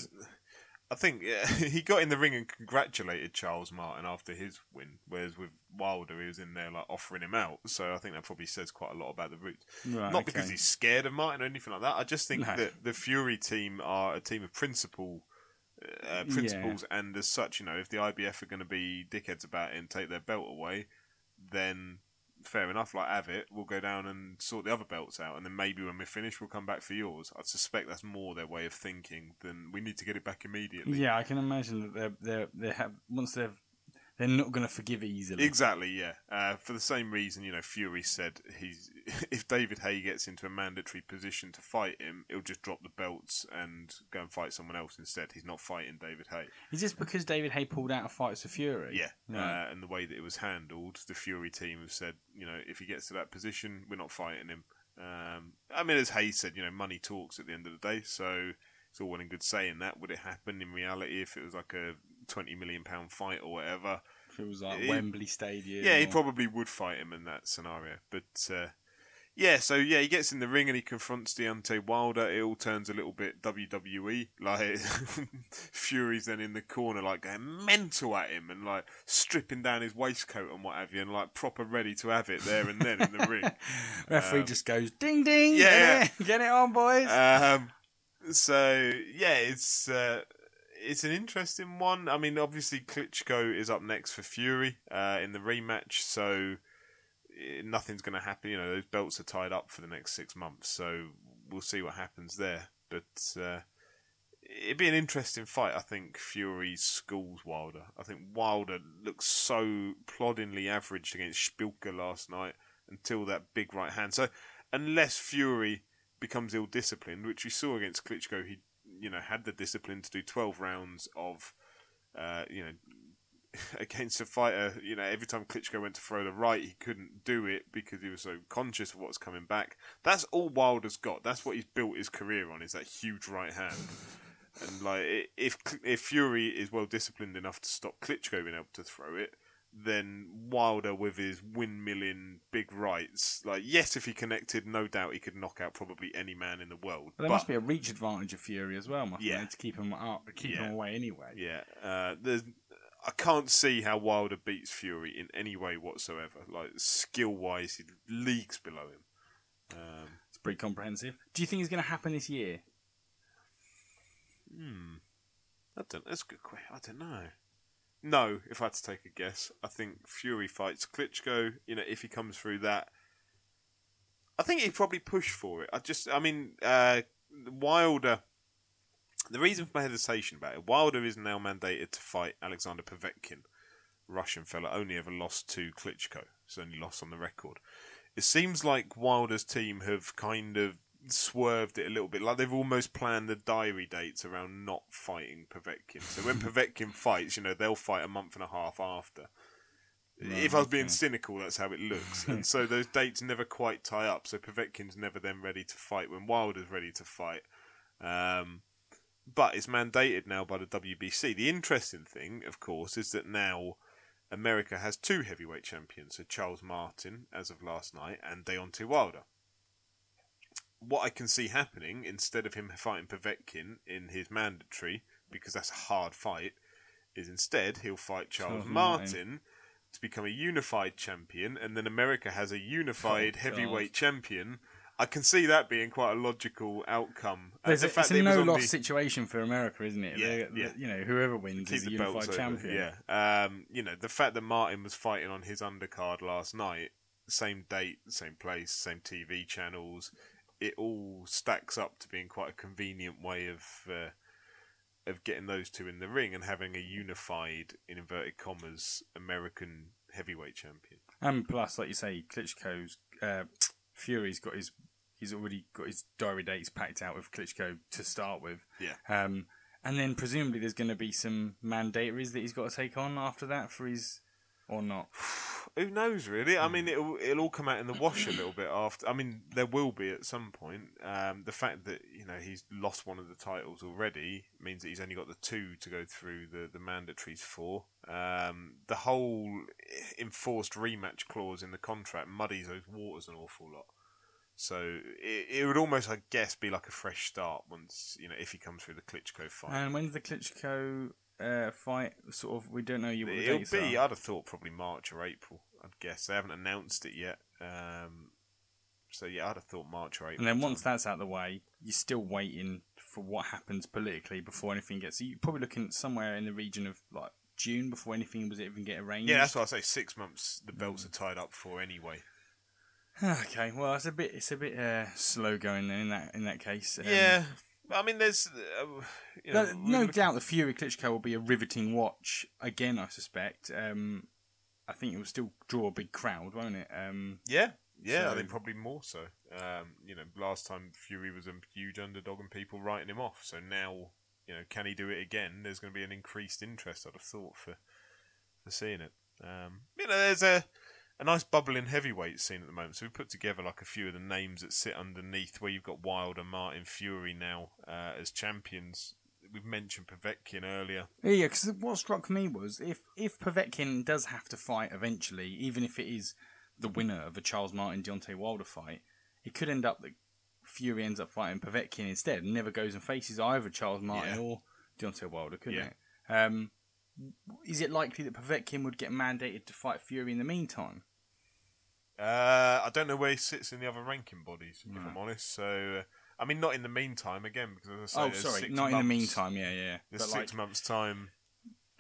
I think yeah, [LAUGHS] he got in the ring and congratulated Charles Martin after his win, whereas with Wilder he was in there like offering him out. So I think that probably says quite a lot about the roots. Right, Not because he's scared of Martin or anything like that. I just think No. that the Fury team are a team of principle. Uh, principles and as such, you know, if the IBF are going to be dickheads about it and take their belt away, then fair enough. Like have it. We'll go down and sort the other belts out, and then maybe when we're finished, we'll come back for yours. I suspect that's more their way of thinking than we need to get it back immediately. Yeah, I can imagine that they're they're they have once they've they're not going to forgive easily. Exactly, yeah. Uh, for the same reason, you know, Fury said he's [LAUGHS] if David Haye gets into a mandatory position to fight him, he'll just drop the belts and go and fight someone else instead. He's not fighting David Haye. Is this because David Haye pulled out of fights for Fury? Yeah, Right. uh, and the way that it was handled, the Fury team have said, you know, if he gets to that position, we're not fighting him. Um, I mean, as Haye said, you know, money talks at the end of the day, so it's all well and good saying that. Would it happen in reality if it was like a twenty million pound fight or whatever? Feels like He- Wembley Stadium. Yeah, he probably would fight him in that scenario. But uh, yeah, so yeah, he gets in the ring and he confronts Deontay Wilder. It all turns a little bit WWE. Like [LAUGHS] Fury's then in the corner, like going mental at him and like stripping down his waistcoat and what have you, and like proper ready to have it there and then in the ring. [LAUGHS] Referee just goes ding ding. yeah, get it, get it on, boys. Um, so yeah, it's uh, it's an interesting one. I mean, obviously Klitschko is up next for Fury uh, in the rematch, so eh, nothing's going to happen. You know, those belts are tied up for the next six months, so we'll see what happens there. But uh, it'd be an interesting fight. I think Fury schools Wilder. I think Wilder looks so ploddingly averaged against Szpilka last night until that big right hand. So unless Fury becomes ill disciplined, which we saw against Klitschko, he you know had the discipline to do twelve rounds of uh, you know [LAUGHS] against a fighter. You know every time Klitschko went to throw the right, he couldn't do it because he was so conscious of what's coming back. That's all Wilder's got. That's what he's built his career on. Is that huge right hand. And like, if if Fury is well disciplined enough to stop Klitschko being able to throw it, then Wilder with his windmilling big rights, like yes, if he connected, no doubt he could knock out probably any man in the world. but there must be a reach advantage of Fury as well, my Yeah. friend, to keep him up, keep Yeah. him away anyway. yeah, uh, there's. I can't see how Wilder beats Fury in any way whatsoever. Like skill wise, he's leagues below him. Um, It's pretty comprehensive. Do you think it's going to happen this year? Hmm. I don't. That's a good question. I don't know. No, if I had to take a guess, I think Fury fights Klitschko. You know, if he comes through that, I think he'd probably push for it. I just, I mean, uh, Wilder. The reason for my hesitation about it, Wilder is now mandated to fight Alexander Povetkin, Russian fella, only ever lost to Klitschko. He's only lost on the record. It seems like Wilder's team have kind of swerved it a little bit. Like they've almost planned the diary dates around not fighting Povetkin. So when [LAUGHS] Povetkin fights, you know, they'll fight a month and a half after. if I was being cynical, that's how it looks. [LAUGHS] and so those dates never quite tie up. So Povetkin's never then ready to fight when Wilder's ready to fight. Um, but it's mandated now by the WBC. The interesting thing, of course, is that now America has two heavyweight champions. So Charles Martin, as of last night, and Deontay Wilder what I can see happening instead of him fighting Povetkin in his mandatory because that's a hard fight, is instead he'll fight Charles Charles Martin, Martin. to become a unified champion, and then America has a unified Oh, heavyweight champion. I can see that being quite a logical outcome. There's the a, fact it's a that he was on no-loss the- situation for America, isn't it? Yeah, yeah. You know, whoever wins keep is the the unified belts over. champion. Yeah. Um, you know, the fact that Martin was fighting on his undercard last night, same date, same place, same TV channels, it all stacks up to being quite a convenient way of uh, of getting those two in the ring and having a unified, in inverted commas, American heavyweight champion. And plus, like you say, Klitschko's uh, Fury's got his he's already got his diary dates packed out with Klitschko to start with. Yeah. Um, and then presumably there's going to be some mandatories that he's got to take on after that for his or not. [SIGHS] Who knows, really? I mean, it'll it'll all come out in the wash a little bit after. I mean, there will be at some point. Um, the fact that you know he's lost one of the titles already means that he's only got the two to go through the the mandatories for. Um, the whole enforced rematch clause in the contract muddies those waters an awful lot. So it, it would almost, I guess, be like a fresh start once you know if he comes through the Klitschko fight. And when's the Klitschko uh, fight? Sort of, we don't know you what It'll be, are. I'd have thought probably March or April. I'd guess they haven't announced it yet. Um, so yeah, I'd have thought March or April. And then once that's out of the way, you're still waiting for what happens politically before anything gets. You're probably looking somewhere in the region of like June before anything was even get arranged. yeah, that's what I say. Six months the belts are tied up for anyway. [SIGHS] Okay, well, it's a bit it's a bit uh, slow going then in that in that case. Um, yeah, I mean, there's uh, you know, No, no looking- doubt the Fury Klitschko will be a riveting watch again. I suspect. Um, I think it will still draw a big crowd, won't it? Um, Yeah, yeah, I think probably more so. Um, you know, last time Fury was a huge underdog and people writing him off. So now, you know, can he do it again? There's going to be an increased interest, I'd have thought, for for seeing it. Um, you know, there's a a nice bubbling heavyweight scene at the moment. So we put together like a few of the names that sit underneath, where you've got Wilder, Martin, Fury now uh, as champions. We've mentioned Povetkin earlier. Yeah, because what struck me was if if Povetkin does have to fight eventually, even if it is the winner of a Charles Martin Deontay Wilder fight, it could end up that Fury ends up fighting Povetkin instead and never goes and faces either Charles Martin Yeah. or Deontay Wilder, couldn't Yeah. it? Um, is it likely that Povetkin would get mandated to fight Fury in the meantime? Uh, I don't know where he sits in the other ranking bodies, if I'm honest. So, uh, I mean, not in the meantime, again, because as I say, oh, there's sorry, six not in the months- meantime. Yeah, yeah. There's But, six like, months' time.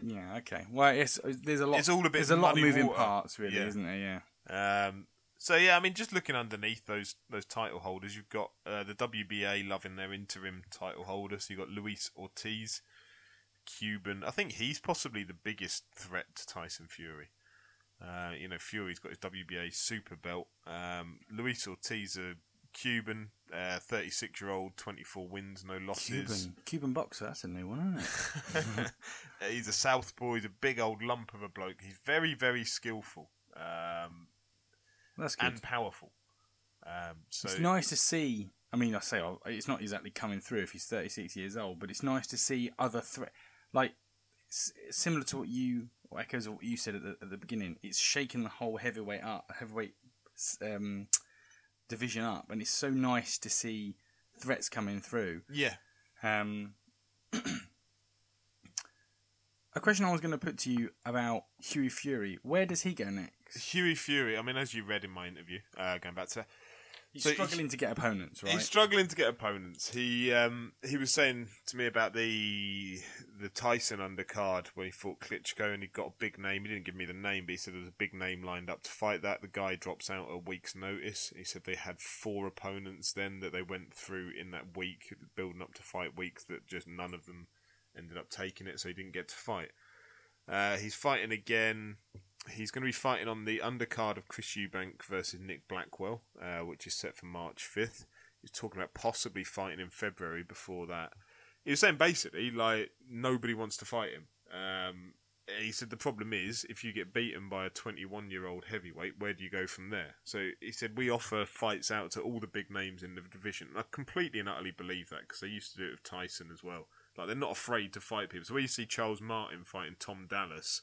yeah, okay. Well, it's there's a lot. It's all a bit There's a lot of muddy moving water. parts, really, Yeah. isn't there? Yeah. Um, so yeah, I mean, just looking underneath those those title holders, you've got uh, the WBA loving their interim title holder. So you've got Luis Ortiz, Cuban. I think he's possibly the biggest threat to Tyson Fury. Uh, you know, Fury's got his WBA super belt. Um, Luis Ortiz, a Cuban, 36 year old, 24 wins, no losses. Cuban Cuban boxer. That's a new one, isn't it? [LAUGHS] he's a southpaw. He's a big old lump of a bloke. He's very, very skillful um, That's good. and powerful. Um, so it's nice to see. I mean, I say oh, it's not exactly coming through if he's 36 years old, but it's nice to see other threat. Like s- similar to what you echoes of what you said at the, at the beginning. It's shaking the whole heavyweight up, heavyweight um, division up, and it's so nice to see threats coming through. yeah, Um, [CLEARS THROAT] a question I was going to put to you about Hughie Fury. Where does he go next? Hughie Fury. I mean, as you read in my interview, uh, going back to He's So struggling to get opponents, right? he's struggling to get opponents. He um, he was saying to me about the the Tyson undercard where he fought Klitschko and he got a big name. He didn't give me the name, but he said there was a big name lined up to fight that. The guy drops out a week's notice. He said they had four opponents then that they went through in that week, building up to fight weeks. That just none of them ended up taking it, so he didn't get to fight. Uh, he's fighting again. He's going to be fighting on the undercard of Chris Eubank versus Nick Blackwell, uh, which is set for March 5th. He's talking about possibly fighting in February before that. He was saying basically, like, nobody wants to fight him. Um, he said the problem is if you get beaten by a 21 year old heavyweight, where do you go from there? So he said we offer fights out to all the big names in the division. I completely and utterly believe that because they used to do it with Tyson as well. Like they're not afraid to fight people. So where you see Charles Martin fighting Tom Dallas,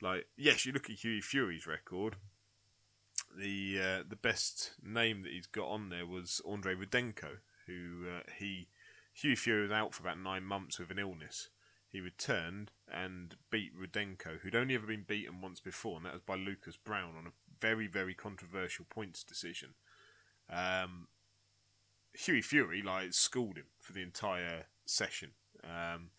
like yes, you look at Hughie Fury's record. The uh, the best name that he's got on there was Andre Rudenko, who uh, he Hughie Fury was out for about nine months with an illness. He returned and beat Rudenko, who'd only ever been beaten once before, and that was by Lucas Browne on a very very controversial points decision. Um, Hughie Fury like schooled him for the entire session. Um,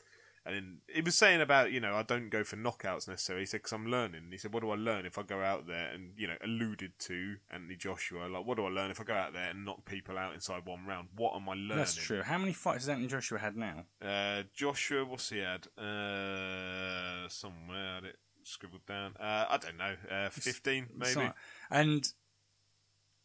and then he was saying about, you know, I don't go for knockouts necessarily. He said, because I'm learning. And he said, what do I learn if I go out there and, you know, alluded to Anthony Joshua, like, what do I learn if I go out there and knock people out inside one round? What am I learning? That's true. How many fights has Anthony Joshua had now? Uh, Joshua, what's he had? Uh, somewhere I had it scribbled down. Uh, I don't know, uh, 15 maybe. And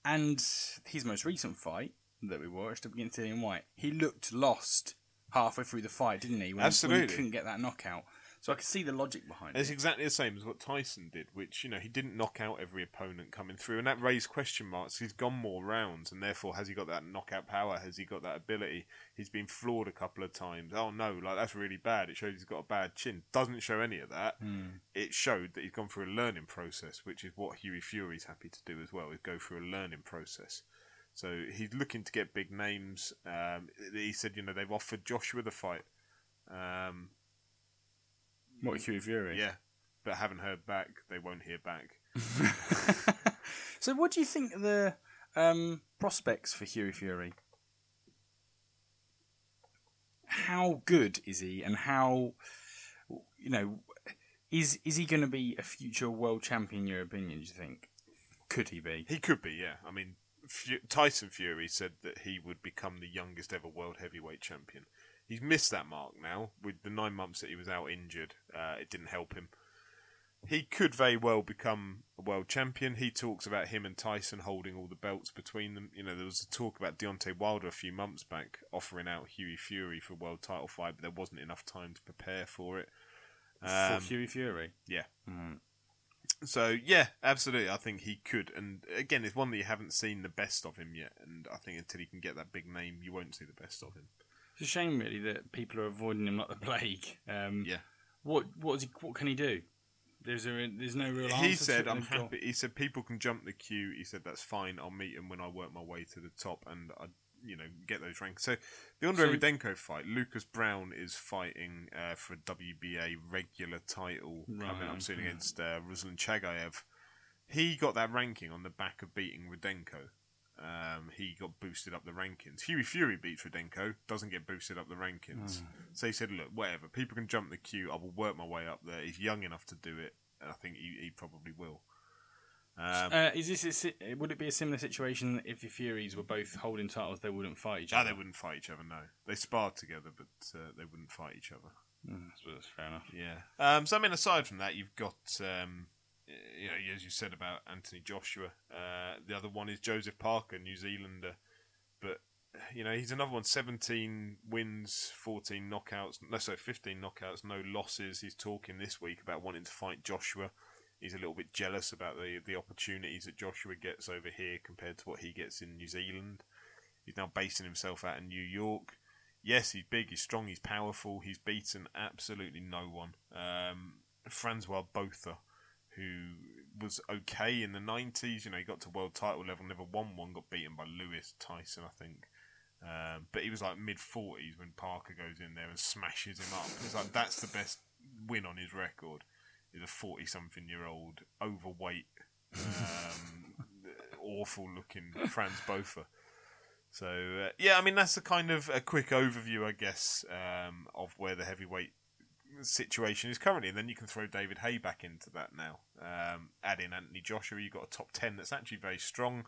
and his most recent fight that we watched against Dillian Whyte, he looked lost halfway through the fight, didn't he? When, When Absolutely. he couldn't get that knockout. So I could see the logic behind It's it. It's exactly the same as what Tyson did, which, you know, he didn't knock out every opponent coming through, and that raised question marks. He's gone more rounds, and therefore, has he got that knockout power? Has he got that ability? He's been floored a couple of times. Oh no, like that's really bad. It shows he's got a bad chin. Doesn't show any of that. Hmm. It showed that he's gone through a learning process, which is what Hughie Fury's happy to do as well, is go through a learning process. So he's looking to get big names. Um, he said, you know, they've offered Joshua the fight. Um, What Hughie Fury? yeah, but haven't heard back. They won't hear back. [LAUGHS] So what do you think of the um, prospects for Hughie Fury? How good is he, and how you know is is he going to be a future world champion? In your opinion, do you think? could he be? He could be, yeah. I mean, Fu- Tyson Fury said that he would become the youngest ever world heavyweight champion. He's missed that mark now with the nine months that he was out injured. Uh, it didn't help him. He could very well become a world champion. He talks about him and Tyson holding all the belts between them. You know, there was a talk about Deontay Wilder a few months back offering out Hughie Fury for a world title fight, but there wasn't enough time to prepare for it. Um, For Hughie Fury. yeah. Mm. So yeah, absolutely. I think he could, and again, it's one that you haven't seen the best of him yet. And I think until he can get that big name, you won't see the best of him. It's a shame, really, that people are avoiding him like the plague. Um, Yeah. What what is he, what can he do? There's a there's no real. Answer to said. "I'm They've got- happy." He said, "People can jump the queue." He said, "That's fine. I'll meet him when I work my way to the top, and I, you know, get those ranks." So the Andre So- Rudenko fight, Lucas Browne is fighting uh, for a WBA regular title coming up Right, soon against uh, Ruslan Chagayev. He got that ranking on the back of beating Rudenko. Um, he got boosted up the rankings. Hughie Fury beats Rudenko, doesn't get boosted up the rankings. Hmm. So he said, "Look, whatever. People can jump the queue. I will work my way up there. He's young enough to do it, and I think he, he probably will." Um, Uh, is this a, would it be a similar situation if the Furies were both holding titles? They wouldn't fight each ah, other. they wouldn't fight each other. No, they sparred together, but uh, they wouldn't fight each other. Mm, that's fair enough. Yeah. Um, so I mean, aside from that, you've got um, you know, as you said about Anthony Joshua. Uh, the other one is Joseph Parker, New Zealander, but you know he's another one. Seventeen wins, fourteen knockouts. No, sorry, fifteen knockouts, no losses. He's talking this week about wanting to fight Joshua. He's a little bit jealous about the the opportunities that Joshua gets over here compared to what he gets in New Zealand. He's now basing himself out in New York yes, he's big, he's strong, he's powerful. He's beaten absolutely no one. Um, Francois Botha, who was okay in the 90s, you know, he got to world title level, never won one, got beaten by Lewis Tyson, I think. Um, but he was like mid 40s when Parker goes in there and smashes him up. It's like that's the best win on his record. Is a 40 something year old, overweight, um, [LAUGHS] awful looking Franz Botha. So uh, yeah, I mean that's a kind of a quick overview, I guess, um, of where the heavyweight situation is currently. And then you can throw David Haye back into that now. Um, add in Anthony Joshua, you've got a top ten that's actually very strong.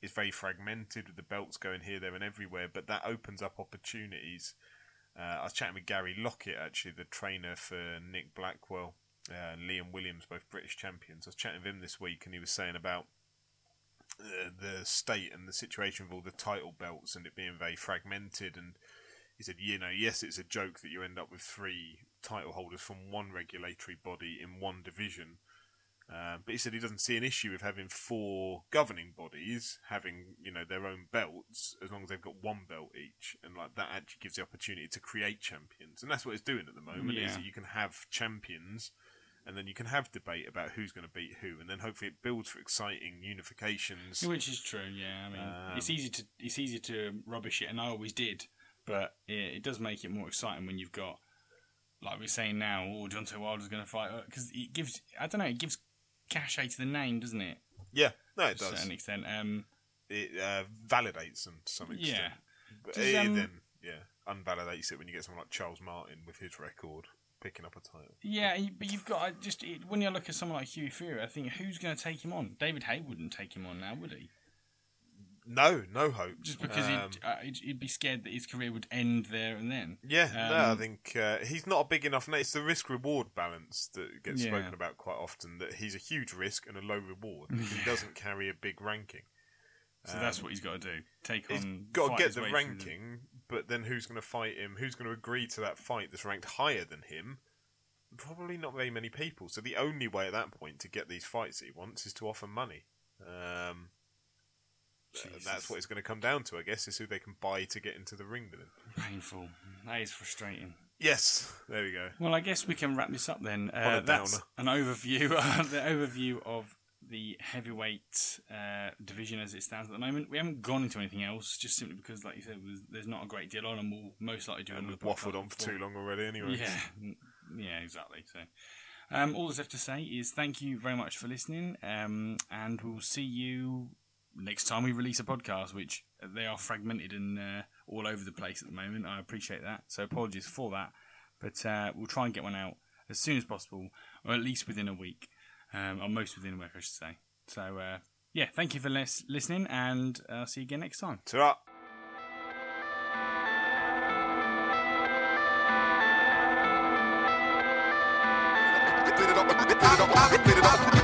It's very fragmented with the belts going here, there, and everywhere, but that opens up opportunities. Uh, I was chatting with Gary Lockett, actually, the trainer for Nick Blackwell, uh, Liam Williams, both British champions. I was chatting with him this week, and he was saying about uh, the state and the situation of all the title belts and it being very fragmented. And he said, you know, yes, it's a joke that you end up with three title holders from one regulatory body in one division. Uh, but he said he doesn't see an issue with having four governing bodies having, you know, their own belts as long as they've got one belt each, and like that actually gives the opportunity to create champions, and that's what it's doing at the moment. Is that you can have champions, and then you can have debate about who's going to beat who, and then hopefully it builds for exciting unifications. Which is true, yeah. I mean, Um, it's easy to it's easy to rubbish it, and I always did. But it, it does make it more exciting when you've got, like we're saying now, oh, Deontay Wilder's going to fight because it gives I don't know, it gives cachet to the name, doesn't it? Yeah, no, it To a does. certain extent. Um, It uh, validates them to some extent. Yeah. but Does, it um, then yeah unvalidates it when you get someone like Charles Martin with his record picking up a title. yeah, but you've got I just it, when you look at someone like Hughie Fury, I think who's going to take him on? David Haye wouldn't take him on now, would he? No, no hope. Just because Um, he'd, uh, he'd, he'd be scared that his career would end there and then. Yeah, no, I Um, think uh, he's not a big enough. name. It's the risk reward balance that gets Yeah. spoken about quite often. That he's a huge risk and a low reward. [LAUGHS] He doesn't carry a big ranking. So that's what he's got to do. Take He's on. got to get the ranking, but then who's going to fight him? Who's going to agree to that fight that's ranked higher than him? Probably not very many people. So the only way at that point to get these fights that he wants is to offer money. Um, that's what it's going to come down to, I guess, is who they can buy to get into the ring with him. Painful. That is frustrating. Yes, there we go. Well, I guess we can wrap this up then. Uh, that's an overview. [LAUGHS] the overview of the heavyweight uh, division as it stands at the moment. We haven't gone into anything else, just simply because, like you said, there's not a great deal on, and we'll most likely do And we've waffled on for before- too long already, anyway. Yeah, yeah, exactly. So, um, all that's left to say is thank you very much for listening, um, and we'll see you next time we release a podcast. Which they are fragmented and uh, all over the place at the moment. I appreciate that, so apologies for that. But uh, we'll try and get one out as soon as possible, or at least within a week, um, or most within work, I should say. So, uh, yeah, thank you for lis- listening, and I'll see you again next time. Ta-ra. Get it up, get it up, get it up.